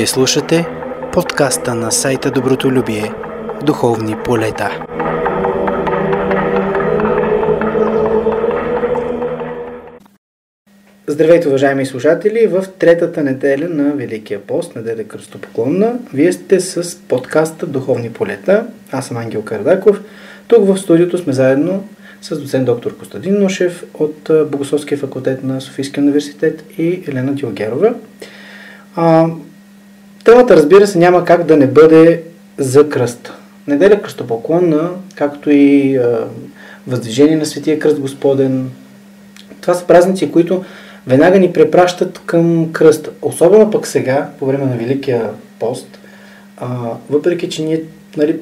Вие слушате подкаста на сайта Добротолюбие Духовни полета. Здравейте, уважаеми слушатели! В третата неделя на Великия пост, неделя Кръстопоклонна, вие сте с подкаста Духовни полета. Аз съм Ангел Кардаков. Тук в студиото сме заедно с доцент доктор Костадин Ношев от Богословския факултет на Софийския университет и Елена Дилгерова. Темата, разбира се, няма как да не бъде за кръст. Неделя кръстопоклонна, както и а, въздвижение на Светия кръст Господен. Това са празници, които веднага ни препращат към кръста. Особено пък сега, по време на Великия пост, а, въпреки че ние нали,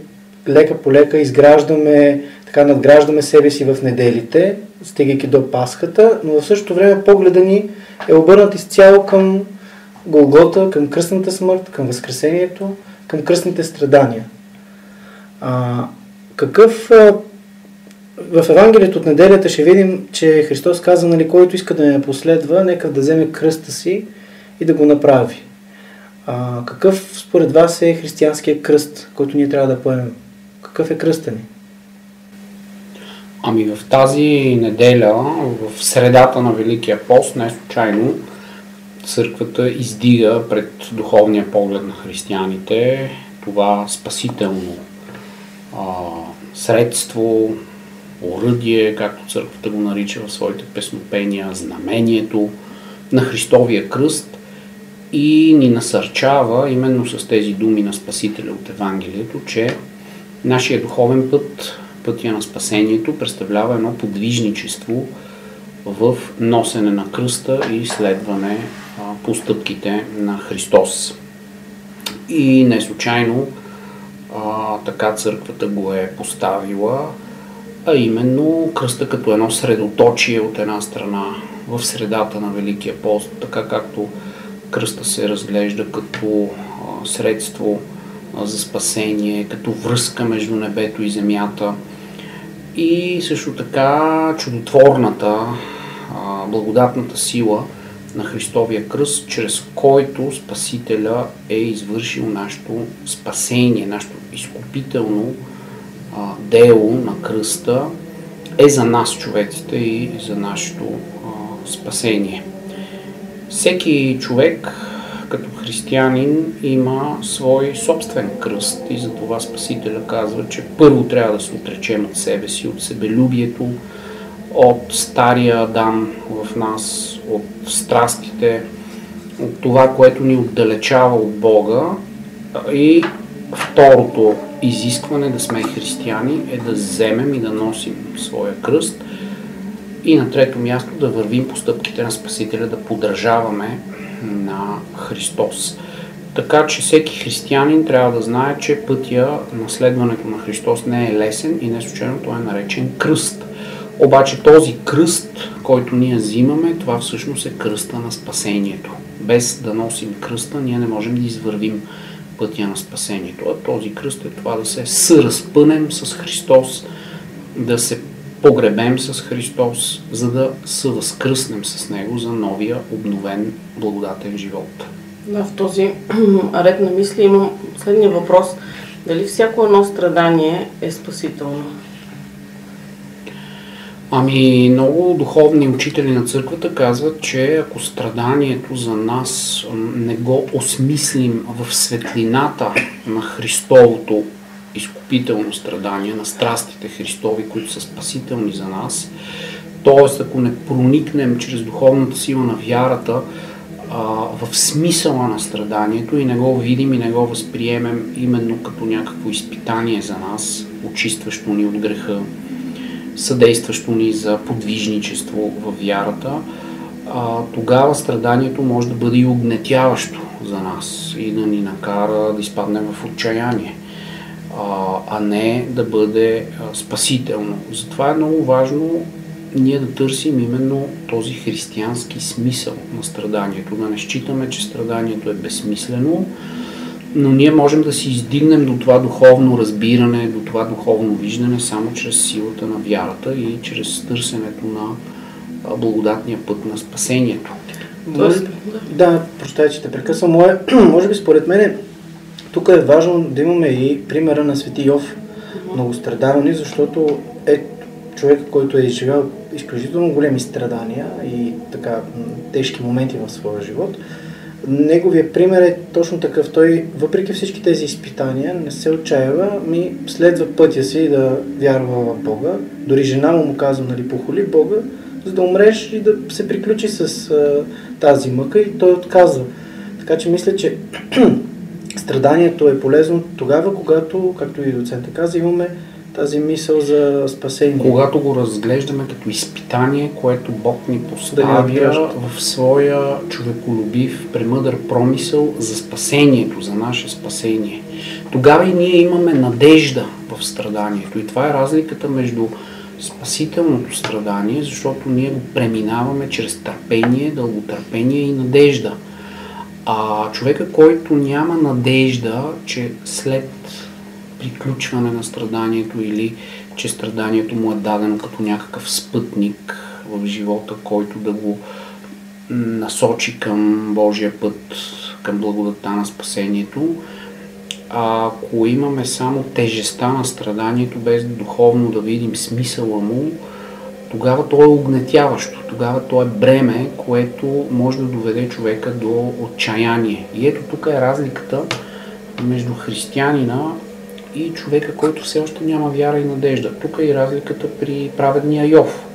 лека по лека изграждаме, така надграждаме себе си в неделите, стигайки до Пасхата, но в същото време погледа ни е обърнат изцяло към Голгота, към кръстната смърт, към Възкресението, към кръстните страдания. А, какъв в Евангелието от неделята ще видим, че Христос каза, нали, който иска да ме последва, нека да вземе кръста си и да го направи. А, какъв според вас е християнския кръст, който ние трябва да поемем? Какъв е кръста ни? Ами в тази неделя, в средата на Великия пост, не случайно, църквата издига пред духовния поглед на християните това спасително а, средство, оръдие, както църквата го нарича в своите песнопения, знамението на Христовия кръст и ни насърчава именно с тези думи на Спасителя от Евангелието, че нашия духовен път, пътя на спасението, представлява едно подвижничество в носене на кръста и следване по стъпките на Христос. И не случайно а, така църквата го е поставила, а именно кръста като едно средоточие от една страна в средата на Великия пост, така както кръста се разглежда като а, средство а, за спасение, като връзка между небето и земята. И също така чудотворната, а, благодатната сила – на Христовия кръст, чрез който Спасителя е извършил нашето спасение, нашето изкупително а, дело на кръста е за нас, човеците, и за нашето а, спасение. Всеки човек, като християнин, има свой собствен кръст и затова Спасителя казва, че първо трябва да се отречем от себе си, от себелюбието, от стария Адам в нас, от страстите, от това, което ни отдалечава от Бога. И второто изискване да сме християни е да вземем и да носим своя кръст. И на трето място да вървим по стъпките на Спасителя, да поддържаваме на Христос. Така че всеки християнин трябва да знае, че пътя на следването на Христос не е лесен и не случайно той е наречен кръст. Обаче този кръст, който ние взимаме, това всъщност е кръста на спасението. Без да носим кръста, ние не можем да извървим пътя на спасението. А този кръст е това да се съразпънем с Христос, да се погребем с Христос, за да се възкръснем с Него за новия обновен благодатен живот. Да, в този ред на мисли имам следния въпрос. Дали всяко едно страдание е спасително? Ами, много духовни учители на църквата казват, че ако страданието за нас не го осмислим в светлината на Христовото изкупително страдание, на страстите Христови, които са спасителни за нас, т.е. ако не проникнем чрез духовната сила на вярата а, в смисъла на страданието и не го видим и не го възприемем именно като някакво изпитание за нас, очистващо ни от греха, съдействащо ни за подвижничество в вярата, а, тогава страданието може да бъде и огнетяващо за нас и да ни накара да изпаднем в отчаяние, а, а не да бъде спасително. Затова е много важно ние да търсим именно този християнски смисъл на страданието, да не считаме, че страданието е безсмислено, но ние можем да си издигнем до това духовно разбиране, до това духовно виждане само чрез силата на вярата и чрез търсенето на благодатния път на спасението. Може, да, прощай, че те прекъсвам. Мое, може би според мен тук е важно да имаме и примера на Свети Йов, многострадални, защото е човек, който е изживял изключително големи страдания и така тежки моменти в своя живот. Неговия пример е точно такъв. Той, въпреки всички тези изпитания, не се отчаява, ми следва пътя си да вярва в Бога. Дори жена му му казва, нали, похоли Бога, за да умреш и да се приключи с а, тази мъка и той отказва. Така че мисля, че страданието е полезно тогава, когато, както и доцента каза, имаме тази мисъл за спасение. Когато го разглеждаме като изпитание, което Бог ни поставя да в своя човеколюбив, премъдър промисъл за спасението, за наше спасение. Тогава и ние имаме надежда в страданието. И това е разликата между спасителното страдание, защото ние го преминаваме чрез търпение, дълготърпение и надежда. А човека, който няма надежда, че след приключване на страданието или че страданието му е дадено като някакъв спътник в живота, който да го насочи към Божия път, към благодата на спасението. А ако имаме само тежеста на страданието, без духовно да видим смисъла му, тогава то е огнетяващо, тогава то е бреме, което може да доведе човека до отчаяние. И ето тук е разликата между християнина и човека, който все още няма вяра и надежда. Тук е и разликата при праведния Йов.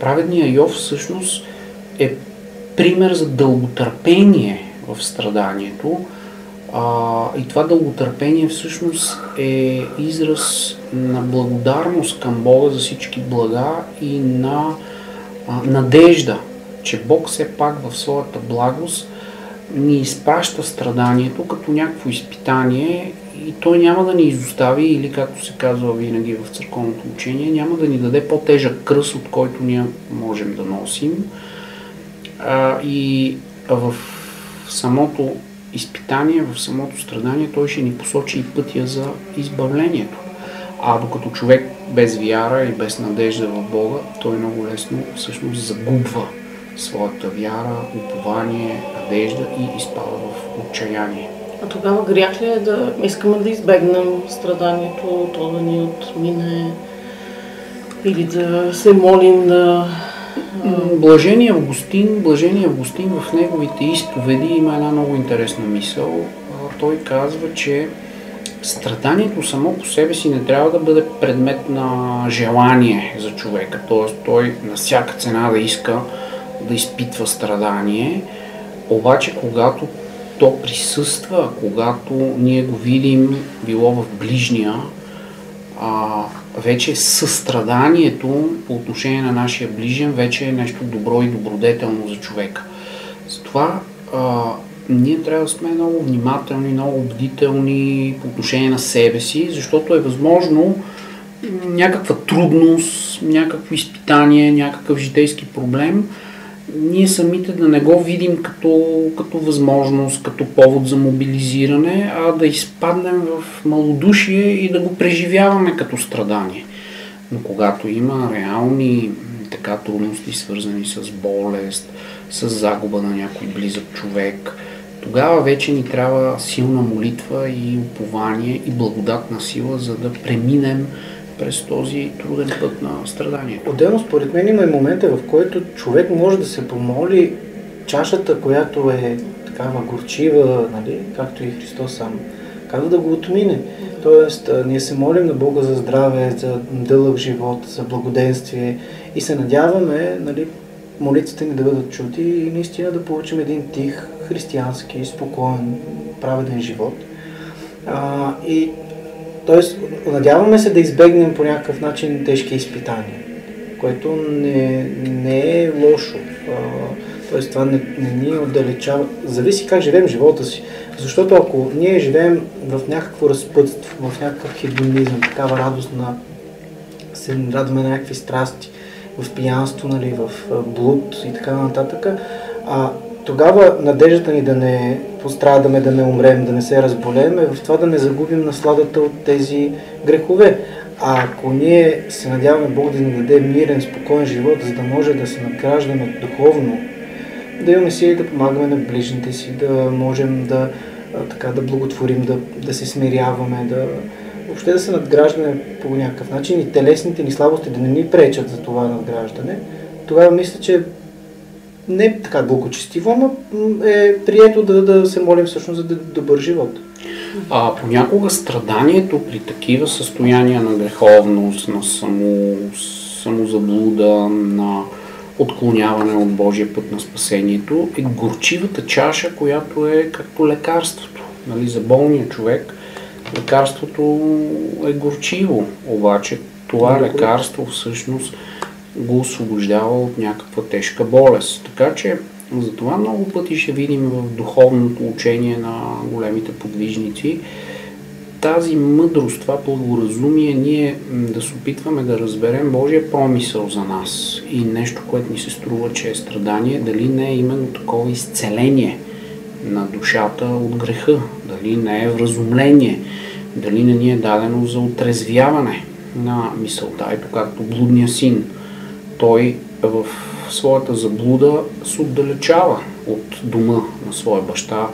Праведния Йов всъщност е пример за дълготърпение в страданието. А, и това дълготърпение всъщност е израз на благодарност към Бога за всички блага и на а, надежда, че Бог все пак в своята благост ни изпраща страданието като някакво изпитание и той няма да ни изостави или, както се казва винаги в църковното учение, няма да ни даде по-тежък кръст, от който ние можем да носим. А, и в самото изпитание, в самото страдание, той ще ни посочи и пътя за избавлението. А докато човек без вяра и без надежда в Бога, той много лесно всъщност загубва своята вяра, упование, надежда и изпада в отчаяние. А тогава грях ли е да искаме да избегнем страданието, то да ни отмине или да се молим да... Блажение Августин, Блажение Августин в неговите изповеди има една много интересна мисъл. Той казва, че страданието само по себе си не трябва да бъде предмет на желание за човека, т.е. той на всяка цена да иска да изпитва страдание, обаче когато то присъства, когато ние го видим било в ближния, а, вече състраданието по отношение на нашия ближен вече е нещо добро и добродетелно за човека. Затова а, ние трябва да сме много внимателни, много бдителни по отношение на себе си, защото е възможно някаква трудност, някакво изпитание, някакъв житейски проблем – ние самите да не го видим като, като възможност, като повод за мобилизиране, а да изпаднем в малодушие и да го преживяваме като страдание. Но когато има реални така трудности, свързани с болест, с загуба на някой близък човек, тогава вече ни трябва силна молитва и упование и благодатна сила, за да преминем през този труден път на страданието. Отделно според мен има и момента, в който човек може да се помоли чашата, която е такава горчива, нали, както и Христос сам казва да го отмине. Тоест, ние се молим на Бога за здраве, за дълъг живот, за благоденствие и се надяваме нали, молитвите ни да бъдат чути и наистина да получим един тих, християнски, спокоен, праведен живот. А, и Тоест, надяваме се да избегнем по някакъв начин тежки изпитания, което не, не е лошо. Тоест, това не, не ни отдалечава. Зависи как живеем живота си. Защото ако ние живеем в някакво разпътство, в някакъв хедонизъм, такава радост на се радваме на някакви страсти, в пиянство, нали, в блуд и така нататък, а тогава надеждата ни да не пострадаме, да не умрем, да не се разболеем е в това да не загубим насладата от тези грехове. А ако ние се надяваме Бог да ни даде мирен, спокоен живот, за да може да се надграждаме духовно, да имаме сили да помагаме на ближните си, да можем да, така, да благотворим, да, да се смиряваме, да въобще да се надграждаме по някакъв начин и телесните ни слабости да не ни пречат за това надграждане, тогава мисля, че не така благочестиво, но е прието да, да се молим всъщност за добър живот. А, понякога страданието при такива състояния на греховност, на само, самозаблуда, на отклоняване от Божия път на спасението е горчивата чаша, която е като лекарството. Нали, за болния човек лекарството е горчиво, обаче това лекарство всъщност го освобождава от някаква тежка болест. Така че затова много пъти ще видим в духовното учение на големите подвижници тази мъдрост, това благоразумие, ние да се опитваме да разберем Божия промисъл за нас и нещо, което ни се струва, че е страдание, дали не е именно такова изцеление на душата от греха, дали не е вразумление, дали не ни е дадено за отрезвяване на мисълта. Ето както блудния син, той в своята заблуда се отдалечава от дома на своя баща.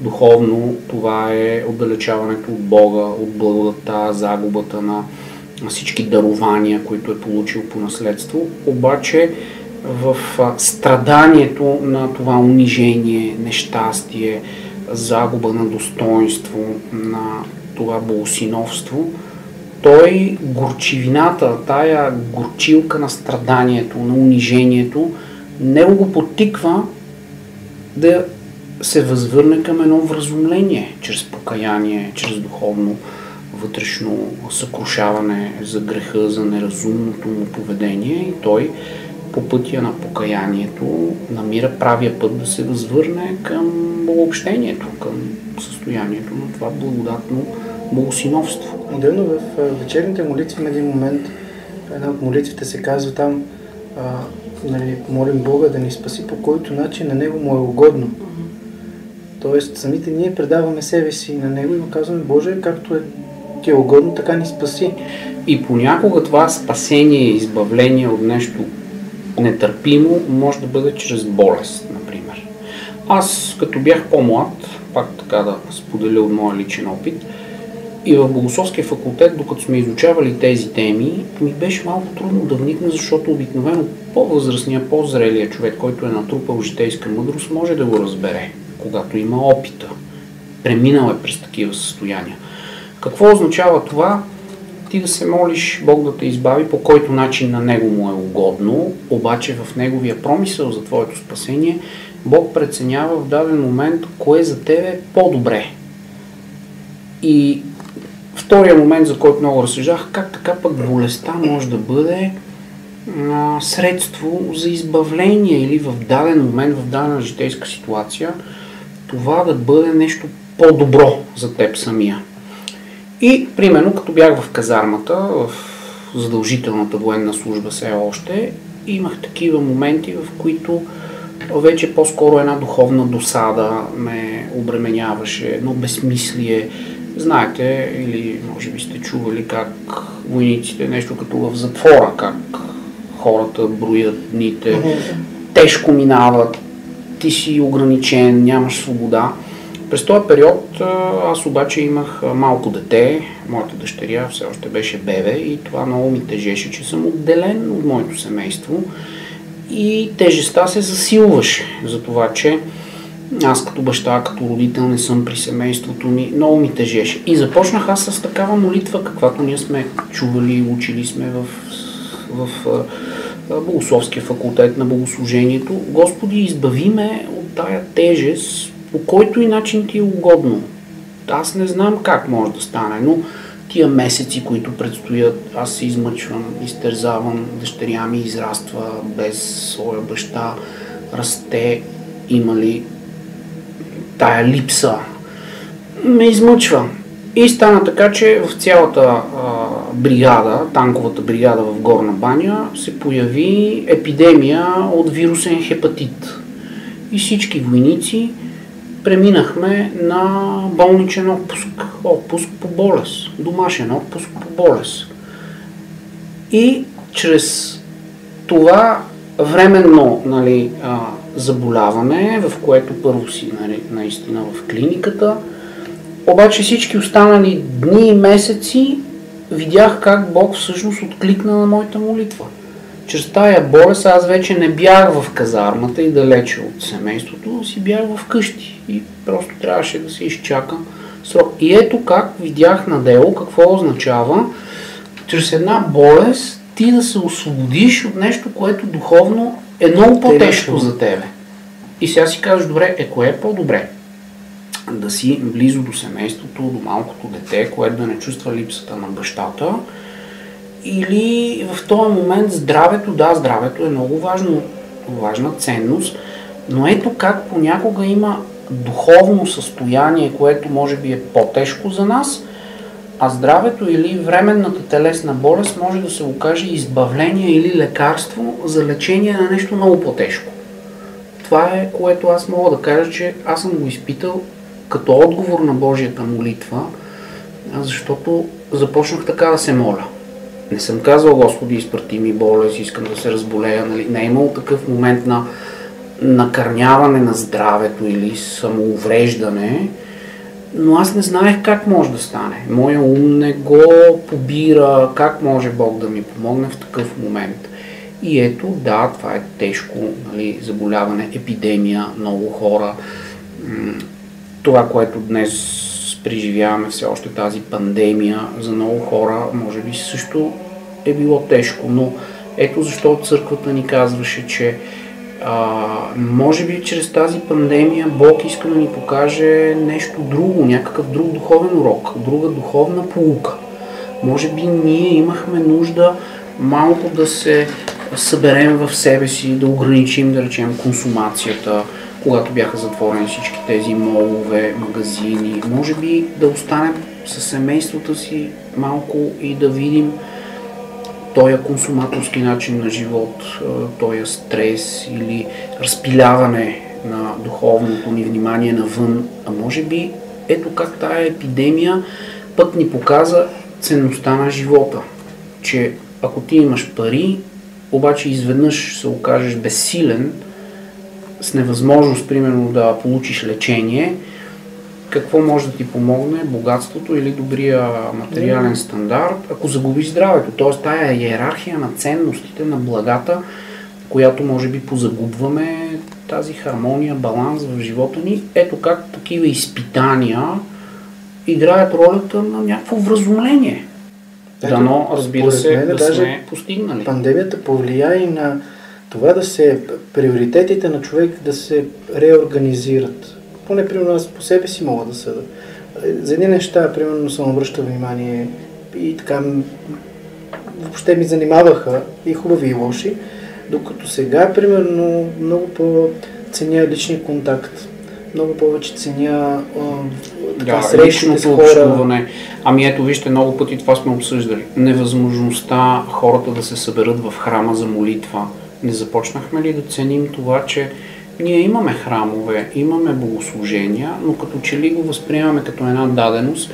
Духовно това е отдалечаването от Бога, от благодата, загубата на всички дарования, които е получил по наследство. Обаче в страданието на това унижение, нещастие, загуба на достоинство, на това богосиновство, той горчивината, тая горчилка на страданието, на унижението, него го потиква да се възвърне към едно вразумление, чрез покаяние, чрез духовно вътрешно съкрушаване за греха, за неразумното му поведение. И той по пътя на покаянието намира правия път да се възвърне към обобщението, към състоянието на това благодатно богосиновство. Отделно в вечерните молитви на един момент, една от молитвите се казва там, а, нали, молим Бога да ни спаси по който начин на Него му е угодно. Тоест, самите ние предаваме себе си на Него и му казваме, Боже, както е ти е угодно, така ни спаси. И понякога това спасение и избавление от нещо нетърпимо може да бъде чрез болест, например. Аз, като бях по-млад, пак така да споделя от моя личен опит, и в Богословския факултет, докато сме изучавали тези теми, ми беше малко трудно да вникна, защото обикновено по-възрастния, по-зрелия човек, който е натрупал житейска мъдрост, може да го разбере, когато има опита. Преминал е през такива състояния. Какво означава това? Ти да се молиш Бог да те избави по който начин на Него му е угодно, обаче в Неговия промисъл за твоето спасение, Бог преценява в даден момент кое за тебе е по-добре. И Втория момент, за който много разсъждах, как така пък болестта може да бъде а, средство за избавление или в даден момент, в дадена житейска ситуация, това да бъде нещо по-добро за теб самия. И, примерно, като бях в казармата, в задължителната военна служба все още, имах такива моменти, в които вече по-скоро една духовна досада ме обременяваше, едно безсмислие, Знаете, или може би сте чували как войниците, нещо като в затвора, как хората броят дните, тежко минават, ти си ограничен, нямаш свобода. През този период аз обаче имах малко дете, моята дъщеря все още беше бебе и това много ми тежеше, че съм отделен от моето семейство и тежестта се засилваше за това, че аз като баща, като родител не съм при семейството ми, много ми тежеше. И започнах аз с такава молитва, каквато ние сме чували, учили сме в, в, Богословския факултет на богослужението. Господи, избави ме от тая тежест, по който и начин ти е угодно. Аз не знам как може да стане, но тия месеци, които предстоят, аз се измъчвам, изтерзавам, дъщеря ми израства без своя баща, расте, има ли тая липса ме измъчва. И стана така, че в цялата а, бригада, танковата бригада в Горна баня, се появи епидемия от вирусен хепатит. И всички войници преминахме на болничен отпуск. Отпуск по болест. Домашен отпуск по болест. И чрез това временно нали, заболяване, в което първо си нали, наистина в клиниката. Обаче всички останали дни и месеци видях как Бог всъщност откликна на моята молитва. Чрез тая болест аз вече не бях в казармата и далече от семейството, си бях в къщи и просто трябваше да се изчакам срок. И ето как видях на дело какво означава чрез една болест ти да се освободиш от нещо, което духовно е много по-тежко за тебе. И сега си кажеш, добре, е кое е по-добре? Да си близо до семейството, до малкото дете, което да не чувства липсата на бащата, или в този момент здравето, да, здравето е много важно, важна ценност, но ето как понякога има духовно състояние, което може би е по-тежко за нас, а здравето или временната телесна болест може да се окаже избавление или лекарство за лечение на нещо много по-тежко. Това е което аз мога да кажа, че аз съм го изпитал като отговор на Божията молитва, защото започнах така да се моля. Не съм казал, Господи, изпрати ми болест, искам да се разболея. Нали? Не е имало такъв момент на накърняване на здравето или самоувреждане, но аз не знаех как може да стане. Моя ум не го побира, как може Бог да ми помогне в такъв момент. И ето, да, това е тежко нали, заболяване, епидемия, много хора. Това, което днес преживяваме все още тази пандемия, за много хора може би също е било тежко, но ето защо църквата ни казваше, че а, може би чрез тази пандемия Бог иска да ни покаже нещо друго, някакъв друг духовен урок, друга духовна полука. Може би ние имахме нужда малко да се съберем в себе си, да ограничим, да речем, консумацията, когато бяха затворени всички тези молове, магазини. Може би да останем със семейството си малко и да видим този консуматорски начин на живот, този стрес или разпиляване на духовното ни внимание навън. А може би ето как тая епидемия пък ни показа ценността на живота. Че ако ти имаш пари, обаче изведнъж се окажеш безсилен, с невъзможност, примерно, да получиш лечение, какво може да ти помогне богатството или добрия материален стандарт, ако загубиш здравето. Тоест тая иерархия на ценностите, на благата, която може би позагубваме тази хармония, баланс в живота ни. Ето как такива изпитания играят ролята на някакво вразумление. Ето, Дано, разбира се, мен, да сме постигнали. Пандемията повлия и на това да се, приоритетите на човек да се реорганизират поне примерно аз по себе си мога да съда. За едни неща, примерно, съм обръщал внимание и така въобще ми занимаваха и хубави и лоши, докато сега, примерно, много по-ценя личния контакт, много повече ценя така, да, срещите с хора. Общуване. Ами ето, вижте, много пъти това сме обсъждали. Невъзможността хората да се съберат в храма за молитва. Не започнахме ли да ценим това, че ние имаме храмове, имаме богослужения, но като че ли го възприемаме като една даденост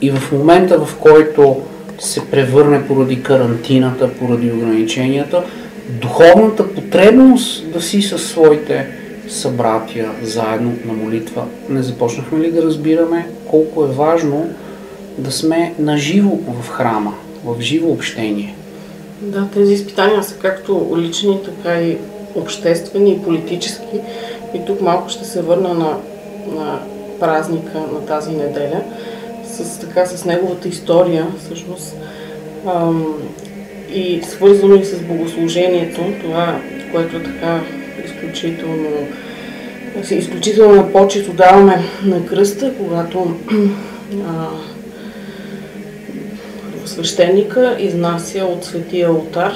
и в момента, в който се превърне поради карантината, поради ограниченията, духовната потребност да си със своите събратия заедно на молитва. Не започнахме ли да разбираме колко е важно да сме наживо в храма, в живо общение? Да, тези изпитания са както лични, така и обществени и политически. И тук малко ще се върна на, на празника на тази неделя, с, така, с неговата история, всъщност, ам, и свързано и с богослужението, това, което така изключително изключително на почет отдаваме на кръста, когато а, свещеника изнася от светия алтар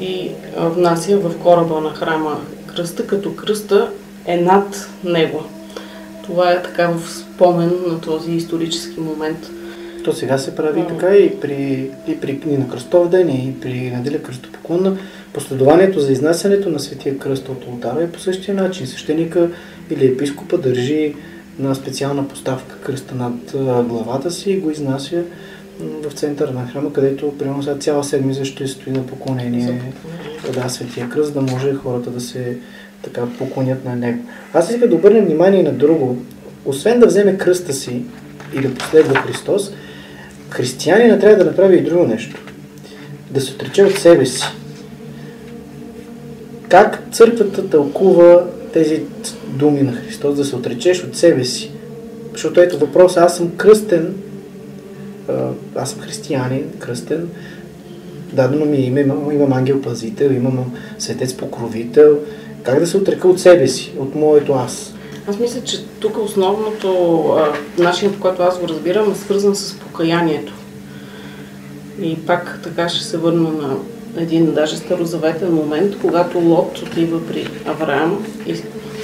и внася в кораба на храма кръста, като кръста е над него. Това е така в спомен на този исторически момент. То сега се прави така и при, и при и на кръстов ден, и при неделя кръстопоклонна. Последованието за изнасянето на светия кръст от алтара е по същия начин. Свещеника или епископа държи на специална поставка кръста над главата си и го изнася в центъра на храма, където примерно сега цяла седмица ще стои на поклонение да, Светия кръст, да може хората да се така поклонят на него. Аз иска да обърнем внимание на друго. Освен да вземе кръста си и да последва Христос, християнина трябва да направи и друго нещо. Да се отрече от себе си. Как църквата тълкува тези думи на Христос, да се отречеш от себе си? Защото ето въпрос, аз съм кръстен, аз съм християнин, кръстен, дадено ми име, имам, имам ангел пазител, имам светец покровител. Как да се отрека от себе си, от моето аз? Аз мисля, че тук основното, начинът по който аз го разбирам, е свързан с покаянието. И пак така ще се върна на един даже старозаветен момент, когато Лот отива при Авраам и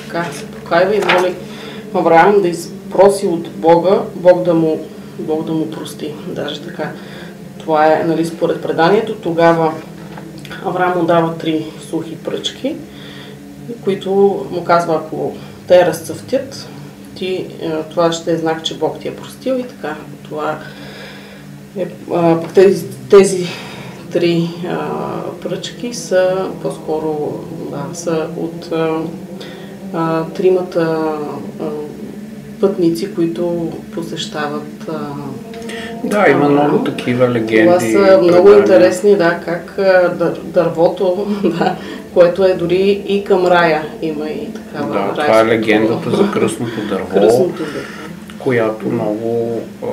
така се покайва и моли Авраам да изпроси от Бога, Бог да му, Бог да му прости. Даже така. Това е, нали, според преданието. Тогава Авраам му дава три сухи пръчки, които му казва, ако те разцъфтят, ти, е, това ще е знак, че Бог ти е простил и така. Това е, тези, тези три а, пръчки са по-скоро да, са от а, тримата а, пътници, които посещават а, да, има много такива легенди. Това са много интересни, да, как дър, дървото, да, което е дори и към рая има и такава Да, това е легендата за кръсното дърво, кръсното дърво. която много а,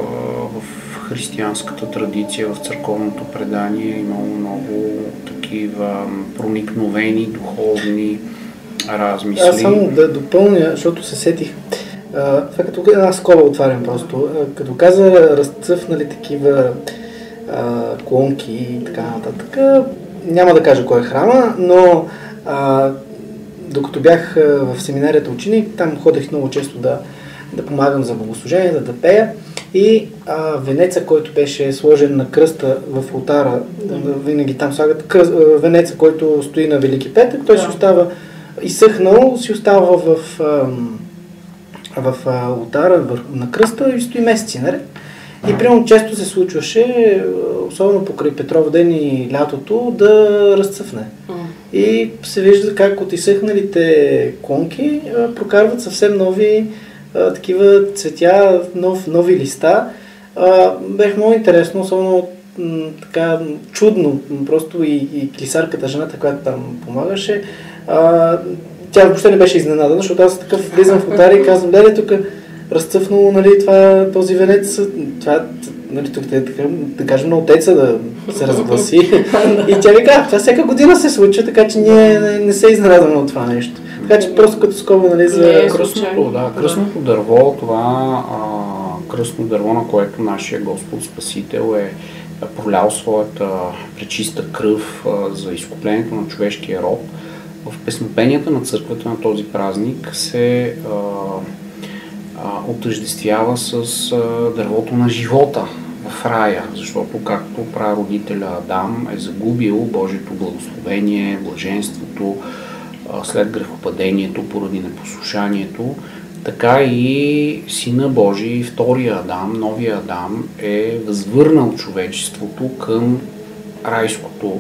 в християнската традиция, в църковното предание е имало много такива проникновени духовни размисли. Аз само да допълня, защото се сетих. Това като една скоба отварям просто. Като каза разцъфнали такива а, клонки и така нататък, няма да кажа кой е храма, но а, докато бях в семинарията ученик, там ходех много често да, да помагам за богослужение, да, да пея. И а, венеца, който беше сложен на кръста в алтара, да. винаги там слагат кръст, венеца, който стои на Велики Петък, той да. си остава изсъхнал, си остава в, в алтара на кръста и стои месеци наред. И примерно често се случваше, особено покрай Петров ден и лятото, да разцъфне. И се вижда как от изсъхналите клонки прокарват съвсем нови а, такива цветя, нов, нови листа. А, беше много интересно, особено м, така чудно, просто и, и клисарката, жената, която там помагаше, а, тя въобще не беше изненадана, защото аз такъв влизам в отария и казвам, дай тук разцъфнало нали, това, този венец, това, нали, тук да, да кажем на отеца да се разгласи. и тя ви казва, това всяка година се случва, така че ние не, не се изненадаме от това нещо. Така че просто като скоба, нали, за... Не, кръсното, да, кръсното дърво, това а, кръсно дърво, на което нашия Господ Спасител е пролял своята пречиста кръв а, за изкуплението на човешкия род. В песнопенията на църквата на този празник се а, а, отъждествява с а, дървото на живота в рая, защото както прародителя Адам е загубил Божието благословение, блаженството, след грехопадението поради непослушанието, така и Сина Божий, втория Адам, новия Адам, е възвърнал човечеството към райското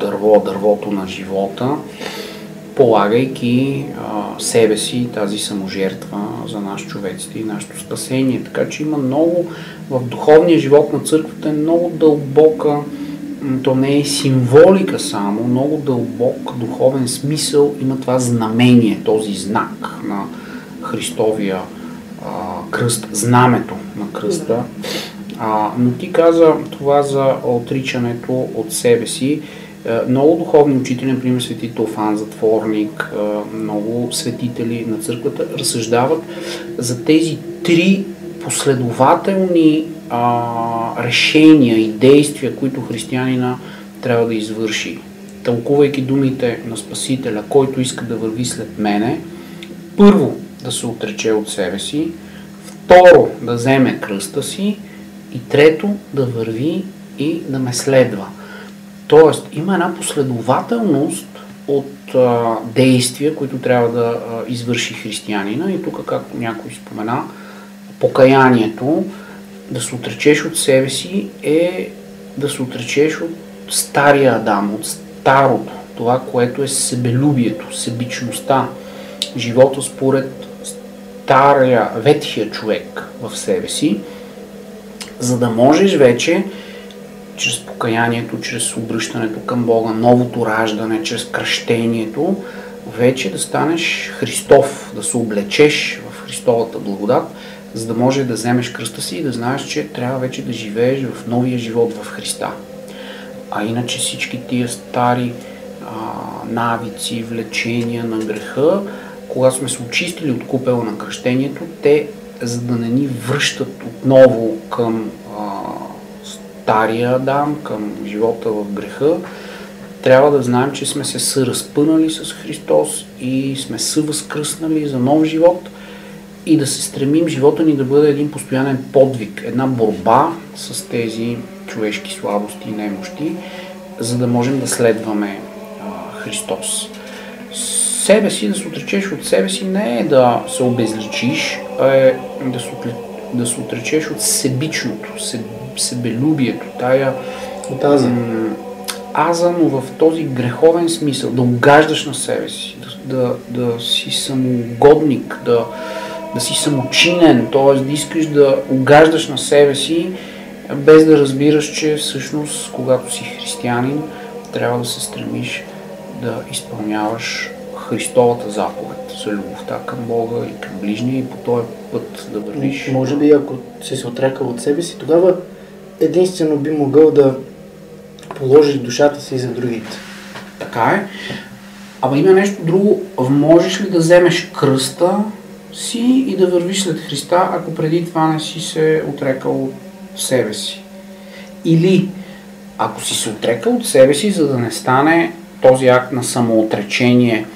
дърво, дървото на живота, полагайки а, себе си тази саможертва за наш човеците и нашето спасение. Така че има много в духовния живот на църквата е много дълбока то не е символика само, много дълбок духовен смисъл има това знамение, този знак на Христовия а, кръст, знамето на кръста. А, но ти каза това за отричането от себе си. Много духовни учители, например свети Тофан, затворник, много светители на църквата разсъждават за тези три последователни а, решения и действия, които християнина трябва да извърши. Тълкувайки думите на Спасителя, който иска да върви след мене, първо да се отрече от себе си, второ да вземе кръста си и трето да върви и да ме следва. Тоест, има една последователност от а, действия, които трябва да а, извърши християнина. И тук, както някой спомена, покаянието, да се отречеш от себе си е да се отречеш от стария Адам, от старото, това, което е себелюбието, себичността, живота според стария, ветхия човек в себе си, за да можеш вече чрез покаянието, чрез обръщането към Бога, новото раждане, чрез кръщението, вече да станеш Христов, да се облечеш в Христовата благодат, за да може да вземеш кръста си и да знаеш, че трябва вече да живееш в новия живот в Христа. А иначе всички тия стари а, навици, влечения на греха, когато сме се очистили от купела на кръщението, те, за да не ни връщат отново към стария Адам, към живота в греха, трябва да знаем, че сме се съразпънали с Христос и сме съвъзкръснали за нов живот и да се стремим живота ни да бъде един постоянен подвиг, една борба с тези човешки слабости и немощи, за да можем да следваме а, Христос. Себе си, да се отречеш от себе си, не е да се обезличиш, а е да се, да отречеш от себичното, себ, себелюбието, тая от аза. аза, но в този греховен смисъл, да угаждаш на себе си, да, да, да си самоугодник, да, да си самочинен, т.е. да искаш да угаждаш на себе си, без да разбираш, че всъщност, когато си християнин, трябва да се стремиш да изпълняваш Христовата заповед за любовта към Бога и към ближния и по този път да вървиш. Може би, ако си се отрекал от себе си, тогава единствено би могъл да положиш душата си за другите. Така е. Ама има нещо друго. Можеш ли да вземеш кръста си и да вървиш след Христа, ако преди това не си се отрекал от себе си? Или ако си се отрекал от себе си, за да не стане този акт на самоотречение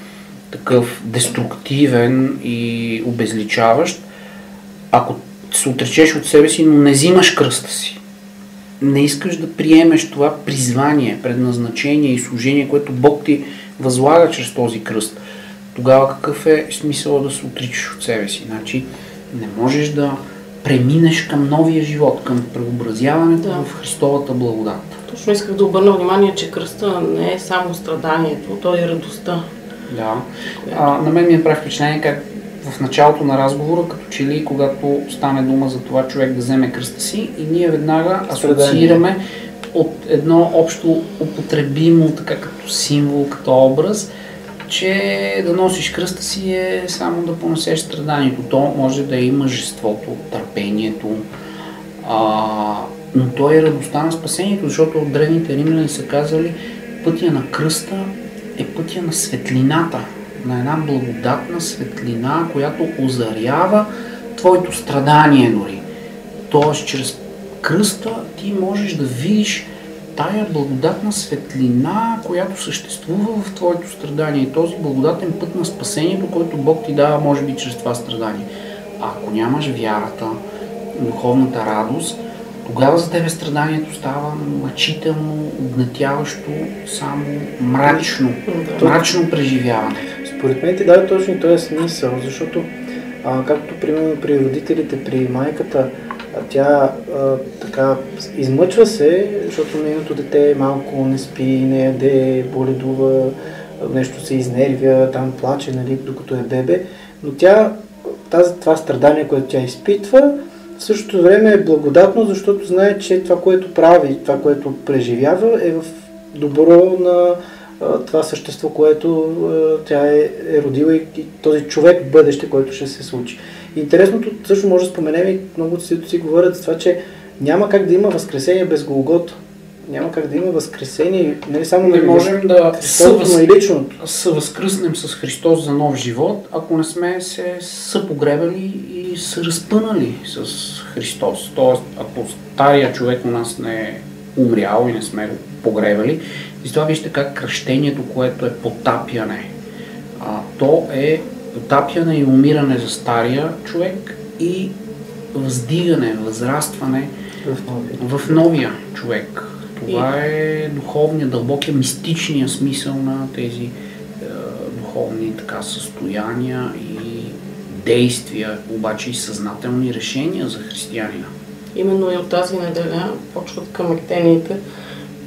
такъв деструктивен и обезличаващ, ако се отречеш от себе си, но не взимаш кръста си, не искаш да приемеш това призвание, предназначение и служение, което Бог ти възлага чрез този кръст, тогава какъв е смисъл да се отричаш от себе си? Значи не можеш да преминеш към новия живот, към преобразяването да. в Христовата благодат. Точно исках да обърна внимание, че кръста не е само страданието, то е радостта. Да. А, на мен ми е прави впечатление как в началото на разговора, като че ли когато стане дума за това човек да вземе кръста си и ние веднага асоциираме от едно общо употребимо, така като символ, като образ, че да носиш кръста си е само да понесеш страданието. То може да е и мъжеството, търпението, а, но то е радостта на спасението, защото от древните римляни са казали пътя на кръста е пътя на светлината, на една благодатна светлина, която озарява твоето страдание дори. Тоест, чрез кръста ти можеш да видиш тая благодатна светлина, която съществува в твоето страдание. И този благодатен път на спасението, който Бог ти дава, може би чрез това страдание. А ако нямаш вярата, духовната радост, тогава за тебе страданието става мъчително, огнетяващо, само мрачно, мрачно преживяване. Според мен ти дава точно и този смисъл, защото а, както примерно при родителите, при майката, а тя а, така измъчва се, защото нейното дете малко не спи, не яде, боледува, нещо се изнервя, там плаче, нали, докато е бебе, но тя тази, това страдание, което тя изпитва, в същото време е благодатно, защото знае, че това, което прави, това, което преживява, е в добро на това същество, което тя е, е родила и, и този човек бъдеще, който ще се случи. Интересното също може да споменем и много от си говорят за това, че няма как да има възкресение без Голгота. Няма как да има възкресение, не само не можем да съвъз... и личното. съвъзкръснем с Христос за нов живот, ако не сме се съпогребали и се разпънали с Христос. Тоест, ако стария човек у нас не е умрял и не сме го погребали, и това вижте как кръщението, което е потапяне, а, то е потапяне и умиране за стария човек и въздигане, възрастване в новия, в новия човек. Това е духовния, дълбокия, мистичния смисъл на тези е, духовни така, състояния и действия, обаче и съзнателни решения за християнина. Именно и от тази неделя почват към ектените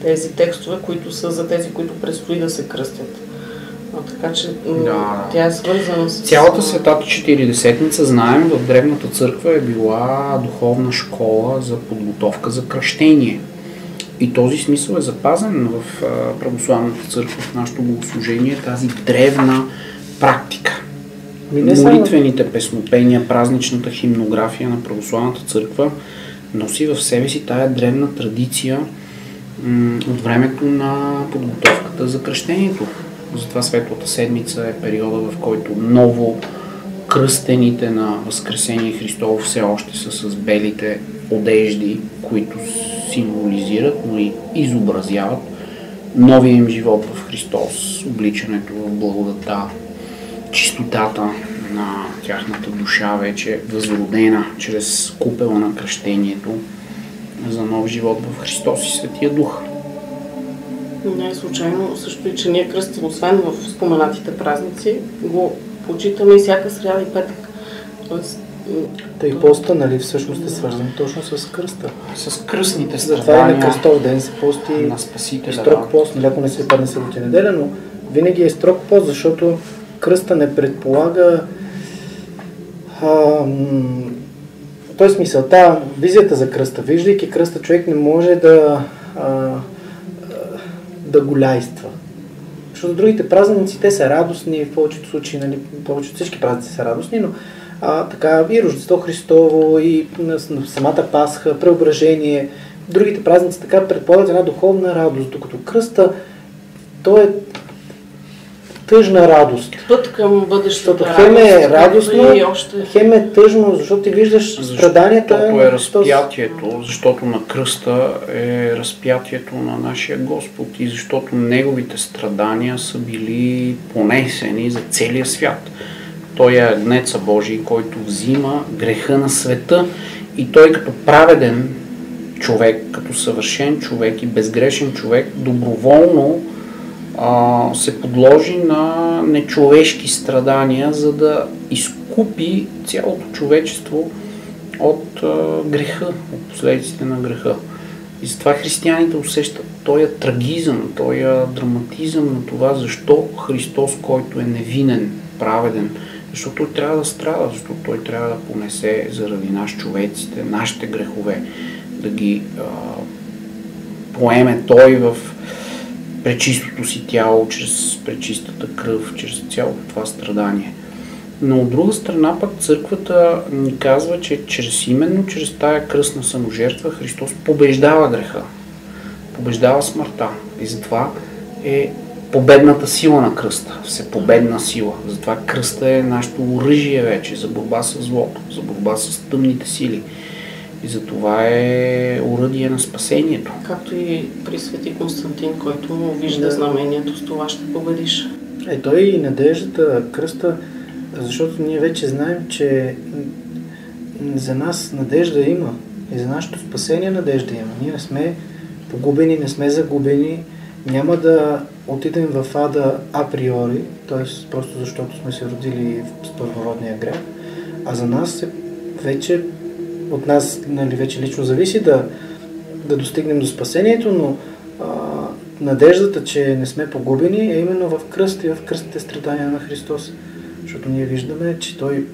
тези текстове, които са за тези, които предстои да се кръстят. А, така че да. тя е свързана с... Цялата светата четиридесетница, знаем, в Древната църква е била духовна школа за подготовка за кръщение. И този смисъл е запазен в православната църква, в нашето богослужение, тази древна практика. Молитвените песнопения, празничната химнография на православната църква носи в себе си тая древна традиция от времето на подготовката за кръщението. Затова Светлата седмица е периода, в който ново кръстените на Възкресение Христово все още са с белите одежди, които символизират, но и изобразяват новия им живот в Христос, обличането в благодата, чистотата на тяхната душа вече възродена чрез купела на кръщението за нов живот в Христос и Светия Дух. Не е случайно също и, че ние кръстим, освен в споменатите празници, го почитаме и всяка сряда и петък. Тоест, Тъй поста, нали, всъщност е свързан точно с кръста. С кръстните страдания. Затова и на кръстов ден се пости на спасителя, строг да. пост, нали, ако не се падне събота неделя, но винаги е строг пост, защото кръста не предполага а, той смисълта, визията за кръста. Виждайки кръста, човек не може да а, да голяйства. Защото другите празници, те са радостни, в повечето случаи, нали, повечето всички празници са радостни, но а, така и Рождество Христово, и самата Пасха, Преображение, другите празници така предполагат една духовна радост, докато кръста, то е тъжна радост. Път към бъдещето. Защото хем е радостно, и още... хем е тъжно, защото ти виждаш страданията. Защото е разпятието, защото на кръста е разпятието на нашия Господ и защото неговите страдания са били понесени за целия свят. Той е агнеца Божий, който взима греха на света и той като праведен човек, като съвършен човек и безгрешен човек, доброволно а, се подложи на нечовешки страдания, за да изкупи цялото човечество от а, греха, от последиците на греха. И затова християните усещат този трагизъм, този драматизъм на това, защо Христос, който е невинен, праведен, защото той трябва да страда, защото той трябва да понесе заради нас човеците, нашите грехове, да ги а, поеме той в пречистото си тяло, чрез пречистата кръв, чрез цялото това страдание. Но от друга страна пък църквата ни казва, че чрез именно чрез тая кръстна саможертва Христос побеждава греха, побеждава смъртта. И затова е победната сила на кръста, всепобедна сила. Затова кръста е нашето оръжие вече за борба с злото, за борба с тъмните сили. И за това е уръдие на спасението. Както и при Свети Константин, който вижда да. знамението, с това ще победиш. Е, той и надеждата, кръста, защото ние вече знаем, че за нас надежда има. И за нашето спасение надежда има. Ние не сме погубени, не сме загубени. Няма да отидем в ада априори, т.е. просто защото сме се родили с първородния грех, а за нас е вече от нас нали, вече лично зависи да, да достигнем до спасението, но а, надеждата, че не сме погубени е именно в кръст и в кръстните страдания на Христос. Защото ние виждаме, че Той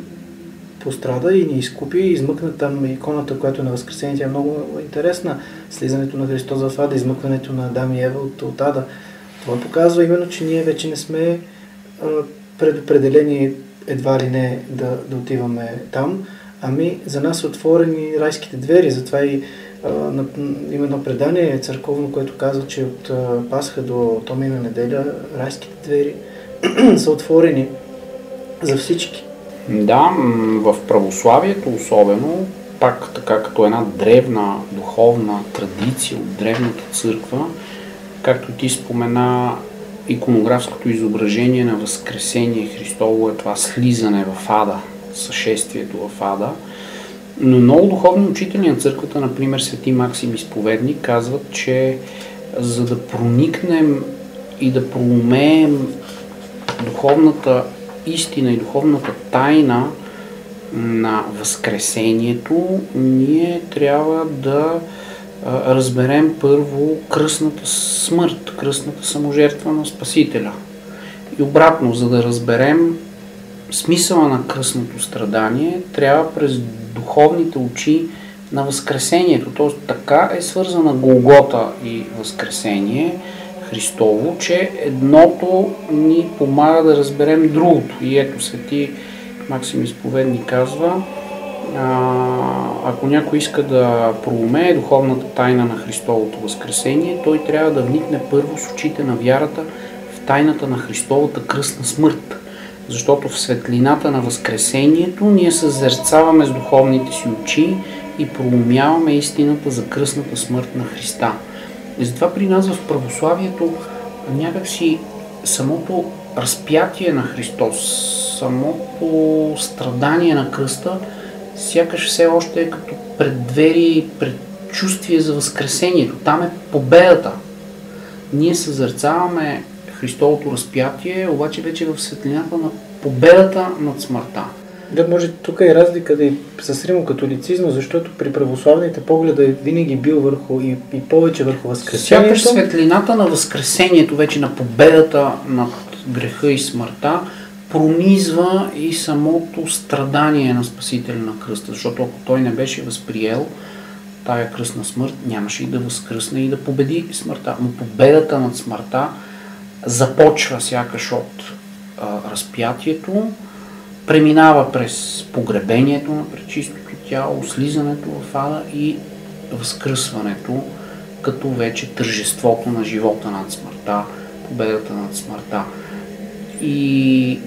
пострада и ни изкупи, измъкна там иконата, която е на Възкресение, тя е много интересна. Слизането на Христос в Ада, измъкването на Адам и Ева от, от Ада. Това показва именно, че ние вече не сме а, предопределени едва ли не да, да отиваме там, Ами, за нас са отворени райските двери, затова и има едно предание църковно, което казва, че от Пасха до Томина неделя райските двери са отворени за всички. Да, в православието особено, пак така като една древна духовна традиция от древната църква, както ти спомена, иконографското изображение на Възкресение Христово е това слизане в ада, съшествието в Ада. Но много духовни учители на църквата, например Свети Максим Изповедник, казват, че за да проникнем и да проумеем духовната истина и духовната тайна на Възкресението, ние трябва да разберем първо кръстната смърт, кръстната саможертва на Спасителя. И обратно, за да разберем смисъла на кръстното страдание, трябва през духовните очи на Възкресението. Тоест така е свързана Голгота и Възкресение Христово, че едното ни помага да разберем другото. И ето свети Максим Изповедни казва, ако някой иска да проумее духовната тайна на Христовото Възкресение, той трябва да вникне първо с очите на вярата в тайната на Христовата кръстна смърт. Защото в светлината на Възкресението ние съзерцаваме с духовните си очи и проумяваме истината за кръстната смърт на Христа. И затова при нас в православието някакси самото разпятие на Христос, самото страдание на кръста, сякаш все още е като преддвери, предчувствие за Възкресението. Там е победата. Ние съзерцаваме Христовото разпятие, обаче вече в светлината на победата над смъртта. Да, може тук е разлика да и с римокатолицизма, защото при православните погледа е винаги бил върху и, и повече върху Възкресението. Сякаш светлината на Възкресението, вече на победата над греха и смъртта, пронизва и самото страдание на Спасителя на кръста, защото ако той не беше възприел тая кръстна смърт, нямаше и да възкръсне и да победи смъртта. Но победата над смъртта започва сякаш от а, разпятието, преминава през погребението на пречистото тяло, слизането в ада и възкръсването, като вече тържеството на живота над смъртта, победата над смъртта. И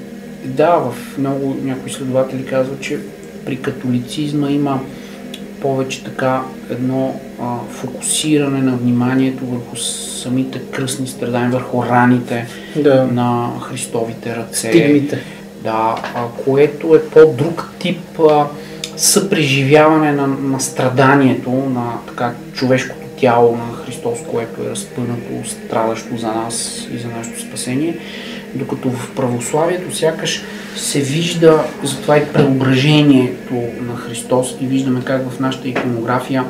да, в много някои следователи казват, че при католицизма има повече така едно а, фокусиране на вниманието върху самите кръстни страдания, върху раните да. на Христовите ръце. Стигмите. Да, а, което е по-друг тип а, съпреживяване на, на страданието, на така човешкото тяло на Христос, което е разпънато, страдащо за нас и за нашето спасение. Докато в православието сякаш се вижда затова и преображението на Христос и виждаме как в нашата иконография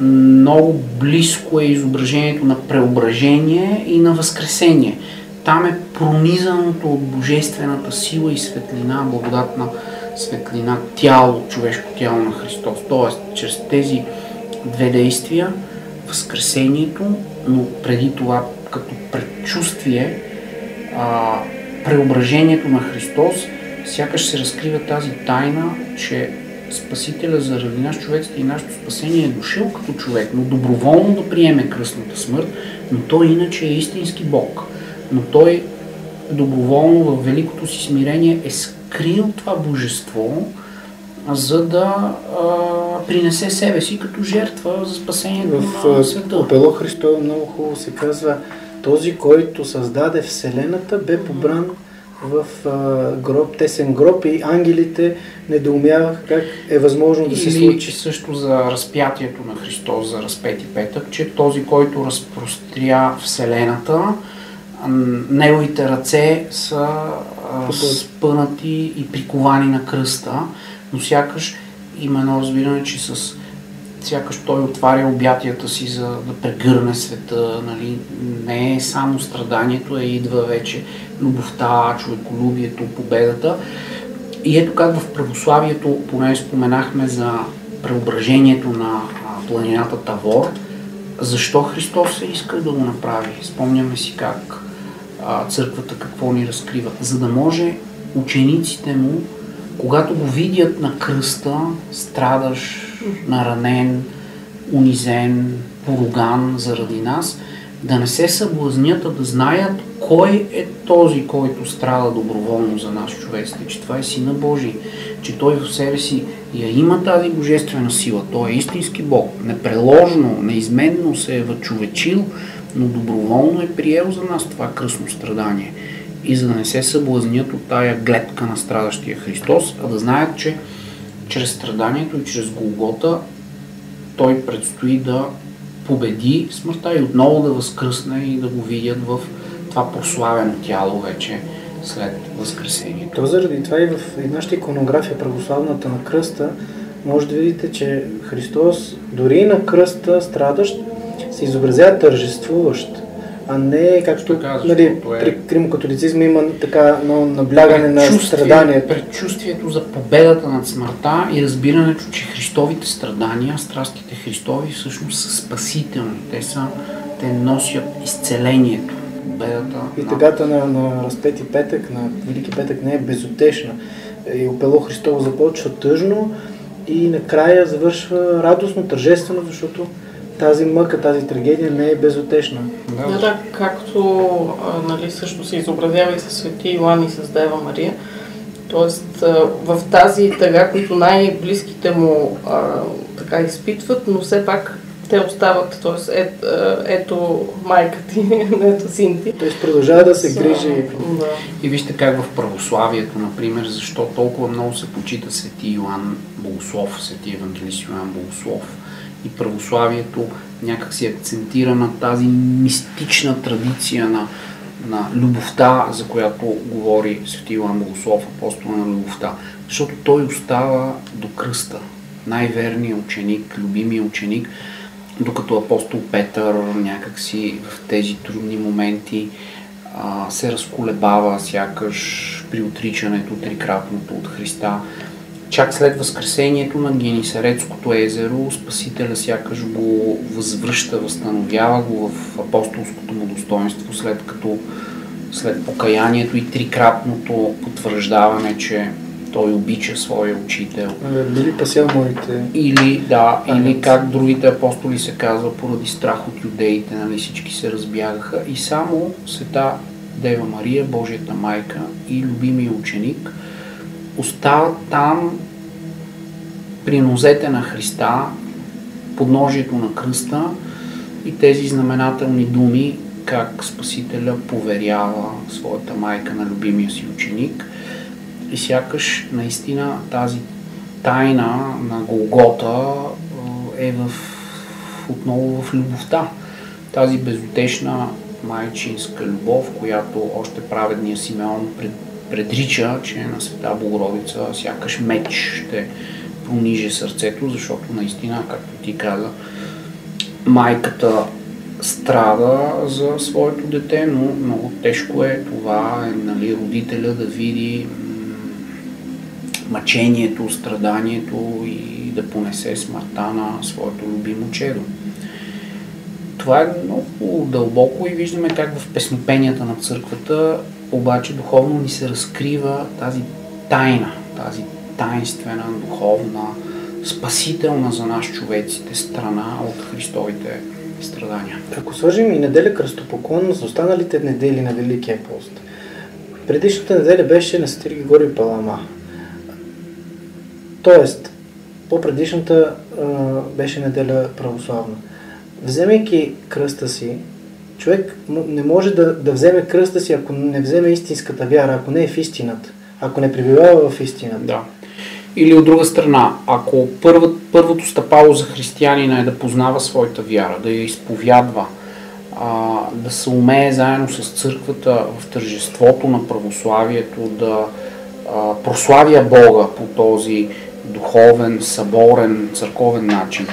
много близко е изображението на преображение и на възкресение. Там е пронизаното от божествената сила и светлина, благодатна светлина, тяло, човешко тяло на Христос. Тоест, чрез тези две действия, възкресението, но преди това като предчувствие, а, преображението на Христос, сякаш се разкрива тази тайна, че Спасителя заради наш човеците и нашето спасение е дошъл като човек, но доброволно да приеме кръстната смърт, но той иначе е истински Бог. Но той доброволно в великото си смирение е скрил това божество, за да а, принесе себе си като жертва за спасението в, на света. В Пело Христо много хубаво се казва, този, който създаде Вселената, бе побран в а, гроб, тесен гроб и ангелите недоумяваха как е възможно да се случи. също за разпятието на Христос, за разпети петък, че този, който разпростря Вселената, неговите ръце са а, спънати и приковани на кръста, но сякаш има едно разбиране, че с сякаш той отваря обятията си за да прегърне света. Нали? Не е само страданието, а идва вече любовта, човеколюбието, победата. И ето как в православието, поне споменахме за преображението на планината Тавор, защо Христос е иска да го направи. Спомняме си как а, църквата какво ни разкрива. За да може учениците му, когато го видят на кръста, страдаш, наранен, унизен, поруган заради нас, да не се съблазнят, а да знаят кой е този, който страда доброволно за нас, човеците, че това е Сина Божий, че Той в себе си я има тази божествена сила. Той е истински Бог. Непреложно, неизменно се е въчовечил, но доброволно е приел за нас това кръсно страдание. И за да не се съблазнят от тая гледка на страдащия Христос, а да знаят, че чрез страданието и чрез Голгота той предстои да победи смъртта и отново да възкръсне и да го видят в това прославено тяло вече след Възкресението. То заради това и в нашата иконография, православната на кръста, може да видите, че Христос дори на кръста страдащ се изобразява тържествуващ, а не както Така, нали, е- при кримокатолицизма има така едно наблягане на страданието. Предчувствието за победата над смъртта и разбирането, че Христовите страдания, страстите Христови всъщност са спасителни. Те, са, те носят изцелението. Победата И тъгата на, на разпети петък, на Велики петък не е безутешна. И опело Христово започва тъжно и накрая завършва радостно, тържествено, защото тази мъка, тази трагедия не е безутешна. Да, да, както нали, също се изобразява и със Свети Йоан и с Дева Мария. Тоест а, в тази тъга, които най-близките му а, така изпитват, но все пак те остават, т.е. Е, а, ето майка ти, ето син ти. Тоест продължава да се грижи. Да. И вижте как в православието, например, защо толкова много се почита Свети Йоан Богослов, Свети Евангелист Йоан Богослов. И православието някак си акцентира на тази мистична традиция на, на любовта, за която говори Свети Йоан Богослов, апостол на любовта. Защото той остава до кръста. Най-верният ученик, любимият ученик, докато апостол Петър някакси в тези трудни моменти а, се разколебава сякаш при отричането трикратното от Христа. Чак след възкресението на Генисарецкото езеро, Спасителя сякаш го възвръща, възстановява го в апостолското му достоинство, след като след покаянието и трикратното потвърждаване, че той обича своя учител. Били пасял моите. Или, да, А, или как другите апостоли се казва, поради страх от юдеите, нали, всички се разбягаха. И само света Дева Мария, Божията майка и любимия ученик остават там при нозете на Христа, подножието на кръста и тези знаменателни думи, как Спасителя поверява своята майка на любимия си ученик. И сякаш наистина тази тайна на Голгота е, е в, отново в любовта. Тази безутешна майчинска любов, която още праведния Симеон пред, предрича, че на Света Богородица сякаш меч ще прониже сърцето, защото наистина, както ти каза, майката страда за своето дете, но много тежко е това, е, нали, родителя да види мъчението, страданието и да понесе смъртта на своето любимо чедо. Това е много дълбоко и виждаме как в песнопенията на църквата обаче духовно ни се разкрива тази тайна, тази тайнствена, духовна, спасителна за нас човеците страна от Христовите страдания. Ако свържим и неделя кръстопоклон с останалите недели на Великия пост, предишната неделя беше на Свети Григорий Палама. Тоест, по-предишната а, беше неделя православна. Вземайки кръста си, човек не може да, да вземе кръста си, ако не вземе истинската вяра, ако не е в истината, ако не пребивава в истината. Да. Или от друга страна, ако първо, първото стъпало за християнина е да познава своята вяра, да я изповядва, а, да се умее заедно с църквата в тържеството на православието, да а, прославя Бога по този духовен, съборен, църковен начин.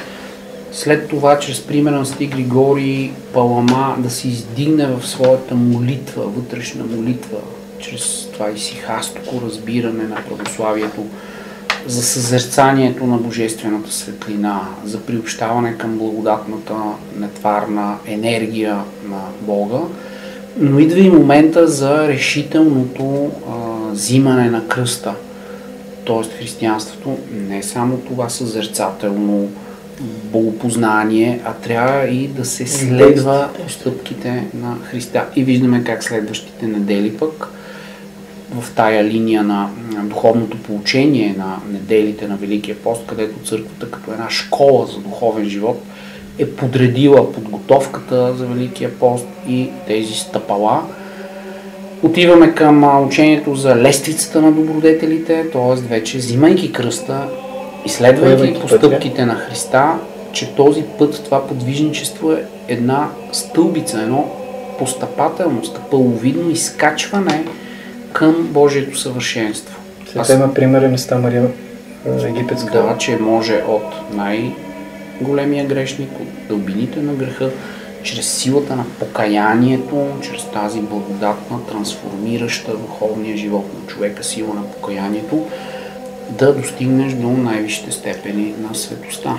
След това, чрез примера на Сти Григорий Палама, да се издигне в своята молитва, вътрешна молитва, чрез това исихастоко разбиране на православието, за съзерцанието на божествената светлина, за приобщаване към благодатната нетварна енергия на Бога, но идва и момента за решителното а, взимане на кръста. Тоест християнството не е само това съзерцателно богопознание, а трябва и да се следва постъпките на Христа. И виждаме как следващите недели пък в тая линия на духовното получение на неделите на Великия пост, където църквата като една школа за духовен живот е подредила подготовката за Великия пост и тези стъпала. Отиваме към учението за лествицата на добродетелите, т.е. вече взимайки кръста, изследвайки постъпките на Христа, че този път, това подвижничество е една стълбица, едно постъпателно, стъпаловидно изкачване към Божието съвършенство. Света има пример е места Мария египетска. Да, че може от най-големия грешник, от дълбините на греха, чрез силата на покаянието, чрез тази благодатна, трансформираща духовния живот на човека сила на покаянието, да достигнеш до най-висшите степени на светостта.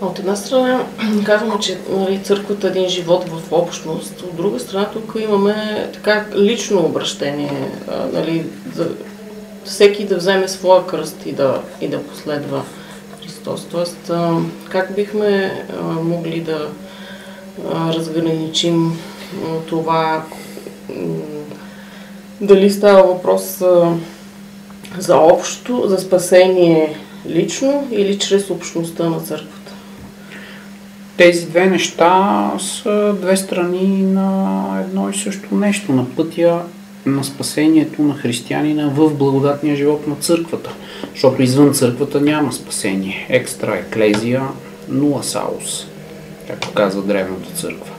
От една страна казваме, че нали, църквата е един живот в общност, от друга страна тук имаме така лично обращение, нали, за всеки да вземе своя кръст и да, и да последва Христос. Тоест, как бихме могли да разграничим това, дали става въпрос за общо, за спасение лично или чрез общността на църквата? Тези две неща са две страни на едно и също нещо, на пътя на спасението на християнина в благодатния живот на църквата. Защото извън църквата няма спасение. Екстра еклезия, нула саус, както казва древната църква.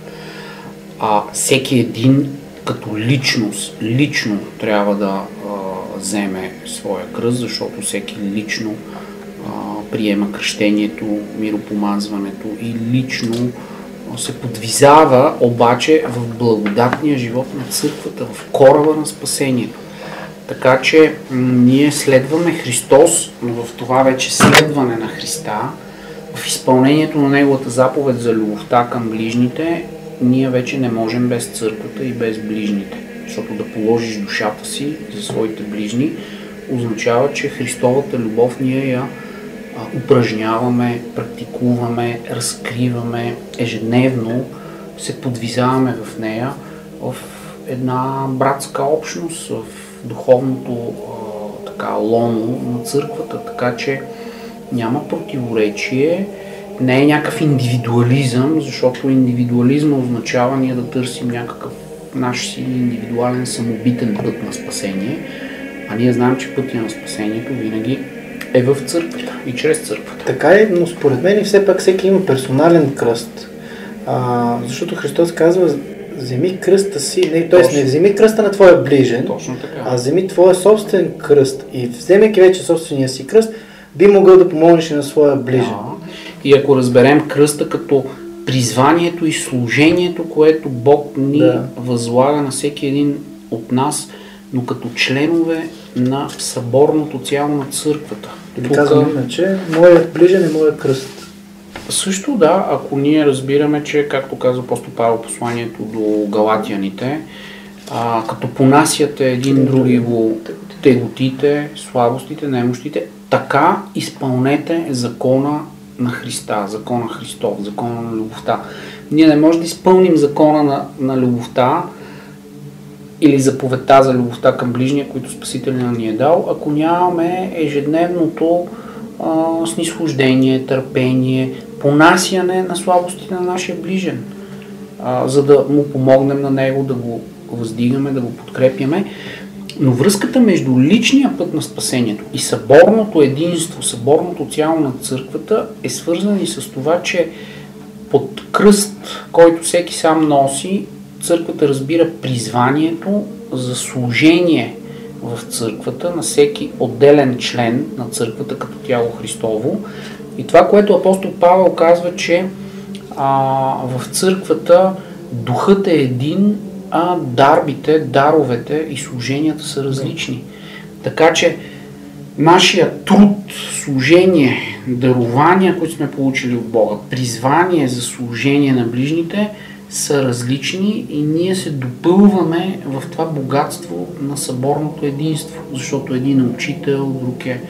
А всеки един като личност, лично трябва да а, вземе своя кръст, защото всеки лично а, приема кръщението, миропомазването и лично се подвизава обаче в благодатния живот на църквата, в кораба на спасението. Така че м- ние следваме Христос, но в това вече следване на Христа, в изпълнението на Неговата заповед за любовта към ближните, ние вече не можем без църквата и без ближните. Защото да положиш душата си за своите ближни означава, че Христовата любов ние я упражняваме, практикуваме, разкриваме ежедневно, се подвизаваме в нея в една братска общност, в духовното така, лоно на църквата, така че няма противоречие, не е някакъв индивидуализъм, защото индивидуализма означава ние да търсим някакъв наш си индивидуален самобитен път на спасение, а ние знаем, че пътя на спасението винаги е в църквата и чрез църквата. Така е, но според мен все пак всеки има персонален кръст. А, защото Христос казва, вземи кръста си, не, т.е. не вземи кръста на твоя ближен, Точно така. а вземи твоя собствен кръст. И вземайки вече собствения си кръст, би могъл да помогнеш и на своя ближен. И ако разберем кръста като призванието и служението, което Бог ни Да. възлага на всеки един от нас, но като членове на съборното цяло на църквата. Или Тук- казвам иначе, моят ближен е моя кръст. Също да, ако ние разбираме, че, както казва апостол Павел посланието до галатяните, а, като понасяте един други го теготите, слабостите, немощите, така изпълнете закона на Христа, закона Христов, закона на любовта. Ние не можем да изпълним закона на, на любовта или заповедта за любовта към ближния, които Спасителя ни е дал, ако нямаме ежедневното а, снисхождение, търпение, понасяне на слабостите на нашия ближен, а, за да му помогнем на него, да го въздигаме, да го подкрепяме. Но връзката между личния път на спасението и съборното единство, съборното цяло на църквата е свързана и с това, че под кръст, който всеки сам носи, църквата разбира призванието за служение в църквата на всеки отделен член на църквата като тяло Христово. И това, което апостол Павел казва, че а, в църквата духът е един, а дарбите, даровете и служенията са различни. Така че нашия труд, служение, дарования, които сме получили от Бога, призвание за служение на ближните са различни и ние се допълваме в това богатство на съборното единство, защото един е учител, друг е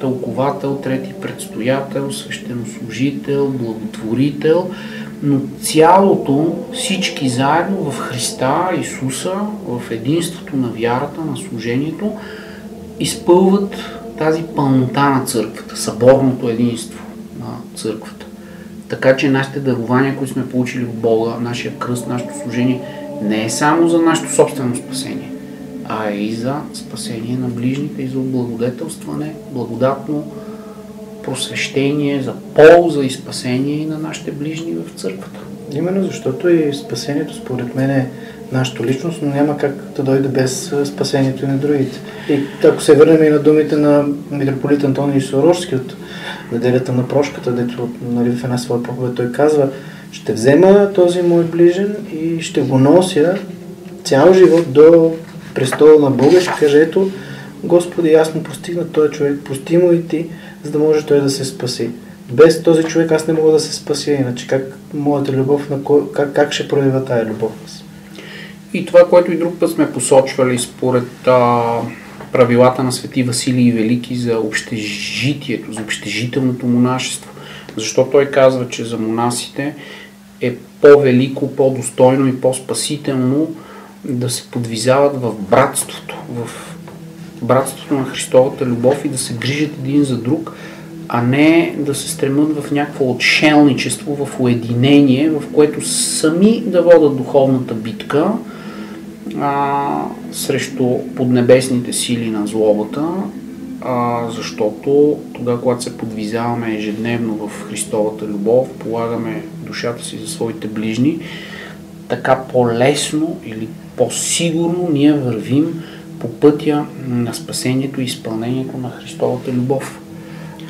тълковател, трети предстоятел, свещенослужител, благотворител, но цялото, всички заедно в Христа, Исуса, в единството на вярата, на служението, изпълват тази пълнота на църквата, съборното единство на църквата. Така че нашите дарования, които сме получили от Бога, нашия кръст, нашето служение, не е само за нашето собствено спасение, а е и за спасение на ближните и за облагодетелстване, благодатно просвещение, за полза и спасение и на нашите ближни в църквата. Именно защото и спасението според мен е нашата личност, но няма как да дойде без спасението и на другите. И ако се върнем и на думите на митрополит Антоний Сорожски от неделята на прошката, дето нали, в една своя проповед той казва, ще взема този мой ближен и ще го нося цял живот до престола на Бога ще каже, ето, Господи, аз му постигна този човек, прости му и ти, за да може той да се спаси. Без този човек аз не мога да се спася, иначе как моята любов, на кой, как, как ще проявя тая любов? И това, което и друг път сме посочвали според а, правилата на Свети Василий Велики за общежитието, за общежителното монашество. Защо той казва, че за монасите е по-велико, по-достойно и по-спасително да се подвизават в братството, в братството на Христовата любов и да се грижат един за друг, а не да се стремат в някакво отшелничество, в уединение, в което сами да водат духовната битка а, срещу поднебесните сили на злобата, а, защото тогава, когато се подвизаваме ежедневно в Христовата любов, полагаме душата си за своите ближни, така по-лесно или по-сигурно ние вървим по пътя на спасението и изпълнението на Христовата любов.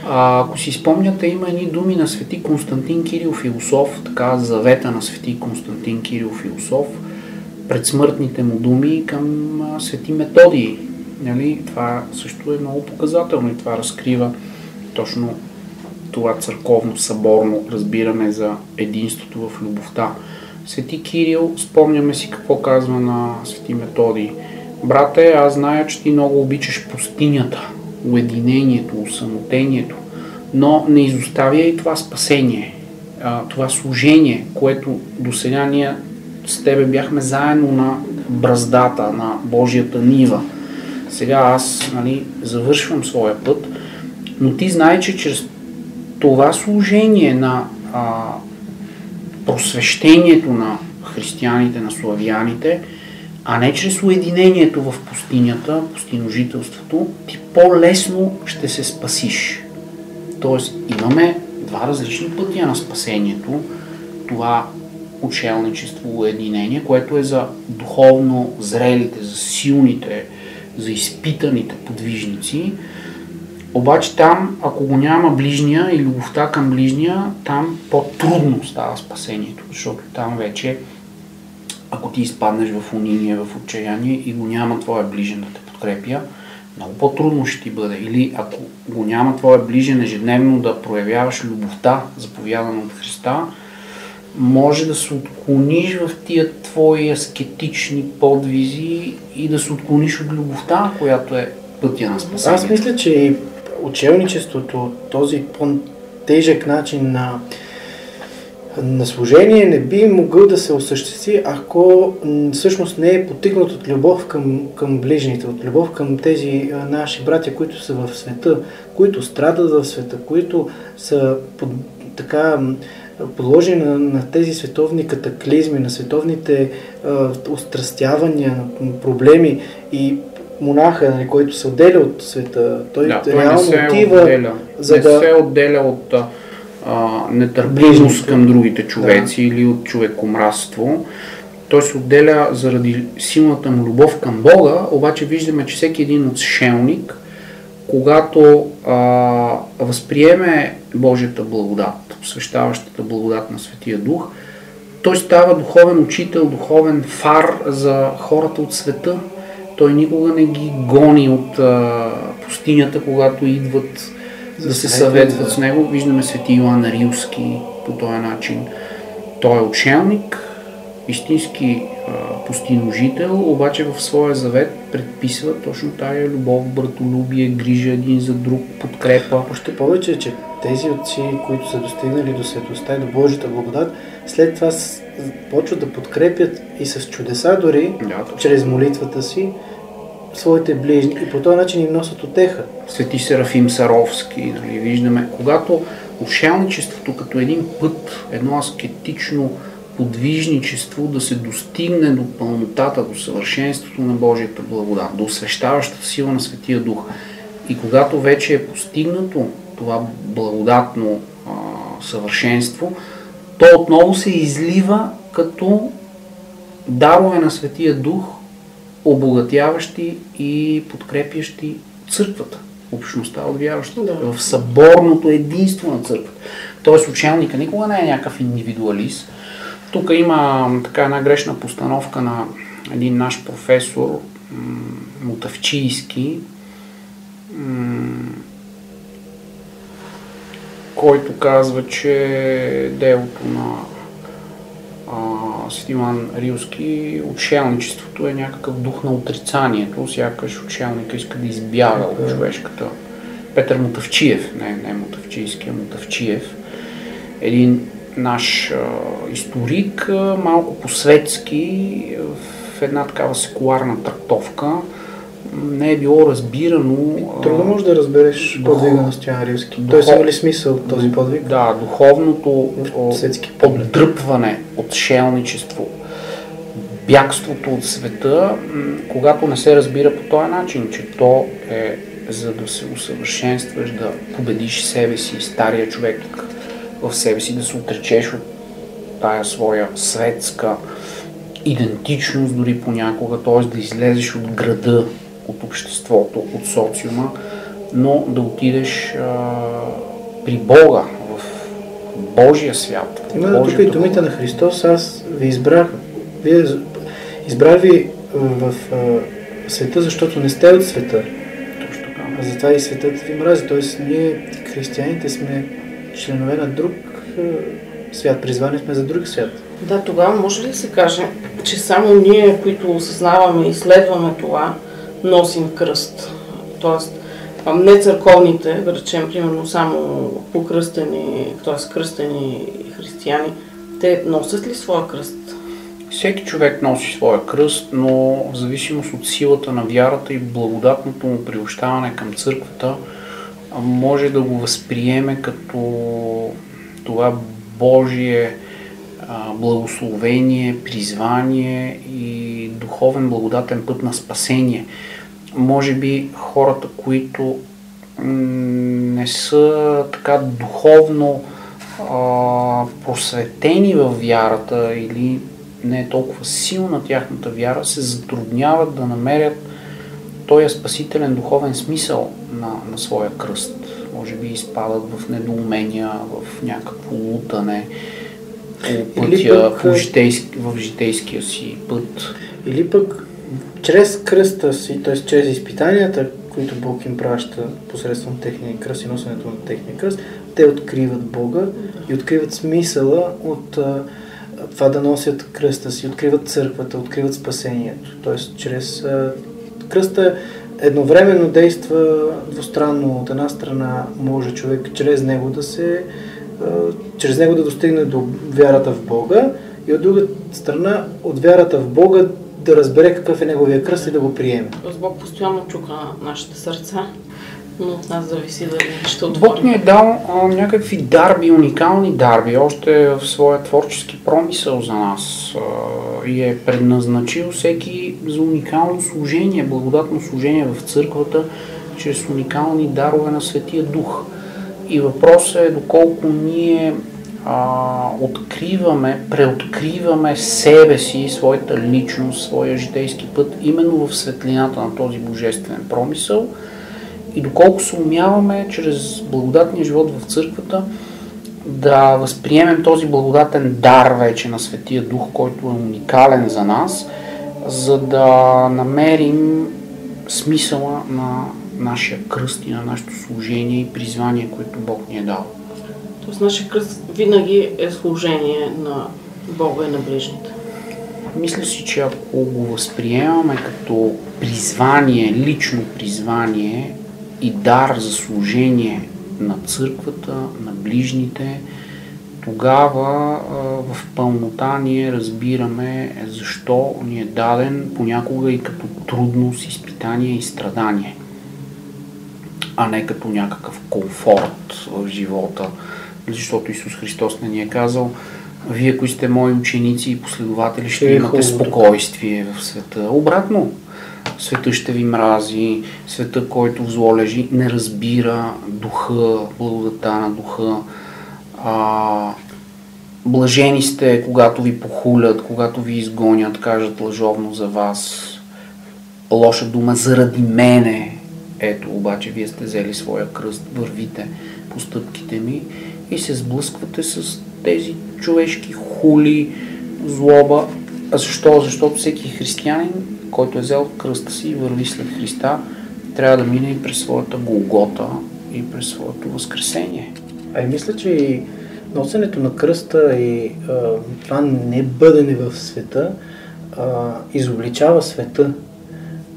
А, ако си спомняте, има едни думи на свети Константин Кирил Философ, така завета на свети Константин Кирил Философ, предсмъртните му думи към свети методии. Нали? Това също е много показателно и това разкрива точно това църковно, съборно разбиране за единството в любовта. Свети Кирил, спомняме си какво казва на свети Методий. Брате, аз зная, че ти много обичаш пустинята, уединението, усамотението, но не изоставя и това спасение, това служение, което до сега ние с тебе бяхме заедно на браздата, на Божията нива. Сега аз нали, завършвам своя път, но ти знай, че чрез това служение на а, просвещението на християните, на славяните, а не чрез уединението в пустинята, пустиножителството, ти по-лесно ще се спасиш. Тоест имаме два различни пътя на спасението. Това учелничество, уединение, което е за духовно зрелите, за силните, за изпитаните подвижници. Обаче там, ако го няма ближния и любовта към ближния, там по-трудно става спасението, защото там вече, ако ти изпаднеш в униние, в отчаяние и го няма твоя ближен да те подкрепя, много по-трудно ще ти бъде. Или ако го няма твоя ближен ежедневно да проявяваш любовта, заповядана от Христа, може да се отклониш в тия твои аскетични подвизи и да се отклониш от любовта, която е пътя на спасението. Аз мисля, че и учелничеството, този по-тежък начин на, на служение не би могъл да се осъществи, ако всъщност не е потигнат от любов към, към ближните, от любов към тези наши братя, които са в света, които страдат в света, които са под, така подложени на, на тези световни катаклизми, на световните а, острастявания, на проблеми. И монаха, нали, който се отделя от света, той, да, той реално не се отива, отделя, за не да... се отделя от а, нетърпимост към другите човеци да. или от човекомраство. Той се отделя заради силната му любов към Бога, обаче виждаме, че всеки един отшелник, когато а, възприеме Божията благодат, посвещаващата благодат на Светия Дух, той става духовен учител, духовен фар за хората от света. Той никога не ги гони от а, пустинята, когато идват да се съветват да. с него. Виждаме Свети Йоан Рилски по този начин. Той е учелник, истински а, пустиножител, обаче в своя завет предписва точно тая любов, братолюбие, грижа един за друг, подкрепа. Още повече, че тези отци, които са достигнали до светостта и до Божията благодат, след това почват да подкрепят и с чудеса дори, да, чрез молитвата си, своите ближни и по този начин им носят отеха. Свети Серафим Саровски, нали, виждаме, когато ушелничеството като един път, едно аскетично подвижничество да се достигне до пълнотата, до съвършенството на Божията благодат, до освещаващата сила на Светия Дух. И когато вече е постигнато това благодатно а, съвършенство, то отново се излива като дарове на Светия Дух, обогатяващи и подкрепящи църквата, общността от вярващите, Да. в съборното единство на църквата. Тоест учелника никога не е някакъв индивидуалист. Тук има така една грешна постановка на един наш професор, Мутавчийски, който казва, че делото на Иван Рилски, отшелничеството е някакъв дух на отрицанието, сякаш отшелника иска да избяга от човешката. Петър Мутавчиев, не, не Мутавчийски, а Мутавчиев, един наш а, историк, а, малко по-светски, в една такава секуларна трактовка, не е било разбирано. а, Трудно може да разбереш Духов- подвига на Стоян Рилски. Духов- Той си има ли смисъл този подвиг? Да, духовното отдръпване от шелничество, бягството от света, когато не се разбира по този начин, че то е за да се усъвършенстваш, да победиш себе си, стария човек в себе си, да се отречеш от тая своя светска идентичност дори понякога, т.е. да излезеш от града, от обществото, от социума, но да отидеш а, при Бога, в Божия свят. в Има тук и думите на Христос, аз ви избрах. Вие избрах ви в а, света, защото не сте от света. Точно така. А затова и светът ви мрази. Тоест, ние, християните, сме членове на друг а, свят. Призвани сме за друг свят. Да, тогава може ли да се каже, че само ние, които осъзнаваме и следваме това, носим кръст? Тоест, не църковните, да речем, примерно само покръстени, т.е. кръстени християни, те носят ли своя кръст? Всеки човек носи своя кръст, но в зависимост от силата на вярата и благодатното му приобщаване към църквата, може да го възприеме като това Божие благословение, призвание и духовен благодатен път на спасение. Може би хората, които не са така духовно а, просветени в вярата или не е толкова силна тяхната вяра, се затрудняват да намерят този спасителен духовен смисъл на, на своя кръст. Може би изпадат в недоумения, в някакво лутане по пътя, пък, по а- житейски, в житейския си път. Или пък чрез кръста си, т.е. чрез изпитанията, които Бог им праща посредством техния кръст и носенето на техния кръст, те откриват Бога и откриват смисъла от а, това да носят кръста си, откриват църквата, откриват спасението. Тоест, чрез а, кръста едновременно действа двустранно. От една страна може човек чрез него да се а, чрез него да достигне до вярата в Бога и от друга страна от вярата в Бога да разбере какъв е неговия кръст и да го приеме. Тоест Бог постоянно чука на нашите сърца, но от нас зависи дали ще Бог отворим. ни е дал а, някакви дарби, уникални дарби, още в своя творчески промисъл за нас а, и е предназначил всеки за уникално служение, благодатно служение в църквата, чрез уникални дарове на Светия Дух. И въпросът е доколко ние а, откриваме, преоткриваме себе си, своята личност, своя житейски път, именно в светлината на този божествен промисъл и доколко се умяваме чрез благодатния живот в църквата да възприемем този благодатен дар вече на Светия Дух, който е уникален за нас, за да намерим смисъла на нашия кръст и на нашето служение и призвание, което Бог ни е дал. Тоест нашия кръст винаги е служение на Бога и на ближните. Мисля си, че ако го възприемаме като призвание, лично призвание и дар за служение на църквата, на ближните, тогава в пълнота ние разбираме защо ни е даден понякога и като трудност, изпитание и страдание, а не като някакъв комфорт в живота. Защото Исус Христос не ни е казал, вие, кои сте мои ученици и последователи, ще Е, имате хубаво. спокойствие в света. Обратно, света ще ви мрази, света, който в зло лежи, не разбира духа, благодата на духа. А, блажени сте, когато ви похулят, когато ви изгонят, кажат лъжовно за вас, лоша дума заради мене. Ето, обаче, вие сте взели своя кръст, вървите по стъпките ми и се сблъсквате с тези човешки хули, злоба. А защо? Защото всеки християнин, който е взел кръста си и върви след Христа, трябва да мине и през своята голгота и през своето възкресение. А и мисля, че и носенето на кръста и а, това не бъдене в света а, изобличава света.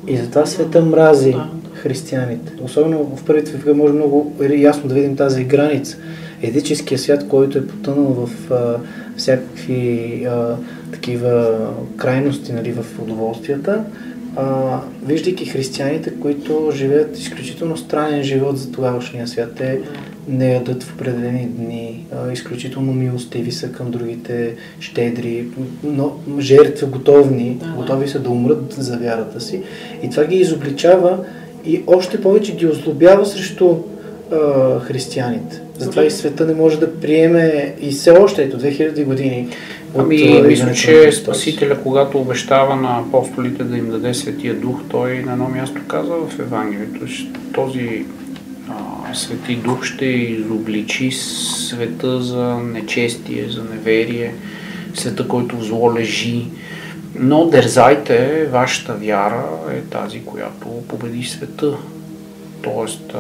И затова света мрази християните. Особено в първите века може много ясно да видим тази граница. Едическия свят, който е потънал в а, всякакви а, такива крайности нали, в удоволствията, а, виждайки християните, които живеят изключително странен живот за тогавашния свят. Те не ядат в определени дни, а, изключително милостиви са към другите, щедри, но жертва готовни, готови са да умрат за вярата си. И това ги изобличава и още повече ги озлобява срещу а, християните. Затова и света не може да приеме и все още, ето 2000 години. Ами, мисля, че Спасителя, когато обещава на апостолите да им даде Светия Дух, той на едно място каза в Евангелието, че този а, Свети Дух ще изобличи света за нечестие, за неверие, света, който в зло лежи. Но дързайте, вашата вяра е тази, която победи света. Тоест,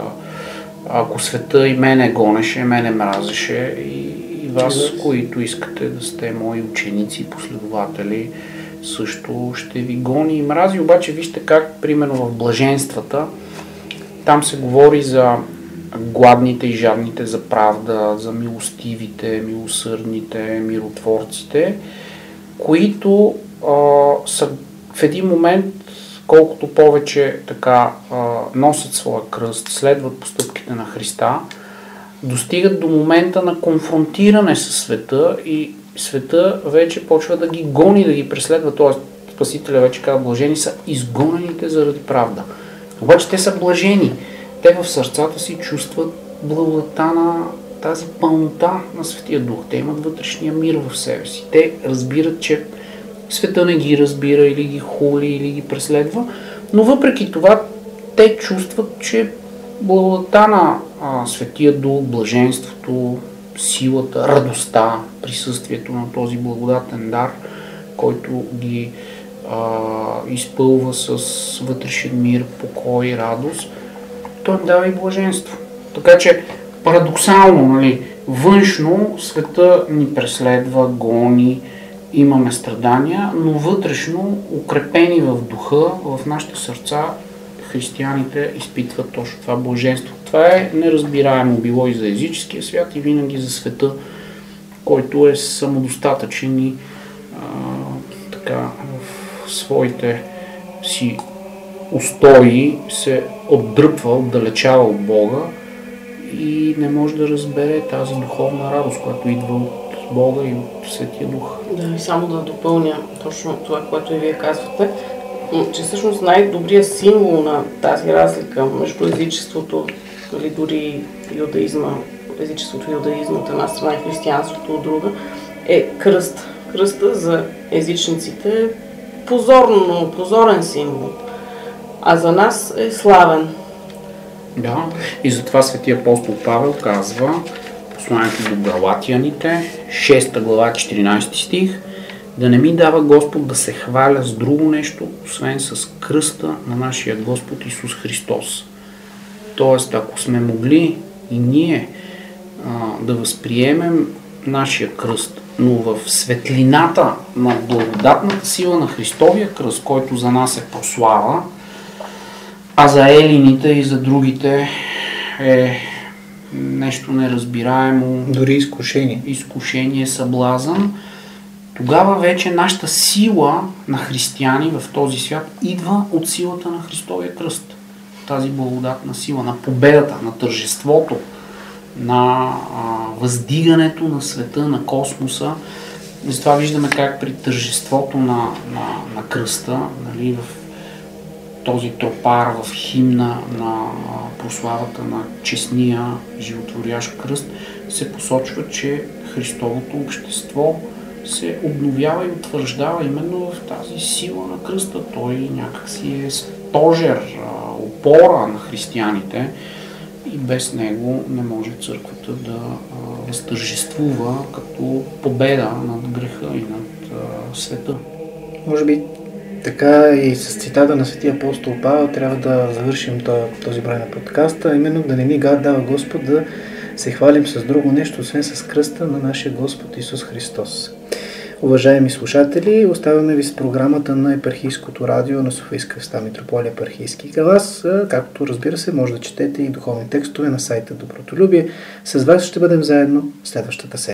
ако света и мене гонеше, мене мразеше и, и вас, които искате да сте мои ученици, последователи, също ще ви гони и мрази. Обаче вижте как, примерно в блаженствата, там се говори за гладните и жадните за правда, за милостивите, милосърдните, миротворците, които а, са в един момент колкото повече така а, носят своя кръст, следват постъпките на Христа, достигат до момента на конфронтиране с света и света вече почва да ги гони, да ги преследва. Т.е. Спасителя вече казва, блажени са изгонените заради правда. Обаче те са блажени. Те в сърцата си чувстват благодата на тази пълнота на Светия Дух. Те имат вътрешния мир в себе си. Те разбират, че света не ги разбира или ги хули или ги преследва, но въпреки това те чувстват, че благодата на а, Светия Дух, блаженството, силата, радостта, присъствието на този благодатен дар, който ги а, изпълва с вътрешен мир, покой и радост, той дава и блаженство. Така че парадоксално, нали, външно света ни преследва, гони, имаме страдания, но вътрешно, укрепени в духа, в нашите сърца, християните изпитват точно това блаженство. Това е неразбираемо било и за езическия свят и винаги за света, който е самодостатъчен и а, така в своите си устои се отдръпва, отдалечава от Бога и не може да разбере тази духовна радост, която идва от Бога и от Светия Дух. Да, и само да допълня точно това, което и вие казвате, че всъщност най-добрият символ на тази разлика между езичеството, или нали, дори юдаизма, езичеството и юдаизма от една страна и християнството от друга, е кръст. Кръста за езичниците е позорно, позорен символ, а за нас е славен. Да, и затова светия апостол Павел казва, посланието до Галатияните, 6 глава, 14 стих, да не ми дава Господ да се хваля с друго нещо, освен с кръста на нашия Господ Исус Христос. Тоест, ако сме могли и ние а, да възприемем нашия кръст, но в светлината на благодатната сила на Христовия кръст, който за нас е прослава, а за елините и за другите е нещо неразбираемо. Дори изкушение. Изкушение, съблазън. Тогава вече нашата сила на християни в този свят идва от силата на Христовия кръст. Тази благодатна сила, на победата, на тържеството, на въздигането на света, на космоса. Затова виждаме как при тържеството на, на, на кръста, нали, в този тропар в химна на прославата на честния животворящ кръст се посочва, че Христовото общество се обновява и утвърждава именно в тази сила на кръста. Той някакси е стожер, опора на християните и без него не може църквата да възтържествува като победа над греха и над света. Може би така и с цитата на светия апостол Павел трябва да завършим този брой на подкаста, именно да не ни дава Господ да се хвалим с друго нещо, освен с кръста на нашия Господ Исус Христос. Уважаеми слушатели, оставяме ви с програмата на епархийското радио на Софийска веста Митрополия Епархийски Калас. Както разбира се, може да четете и духовни текстове на сайта Добротолюбие. С вас ще бъдем заедно следващата седмица.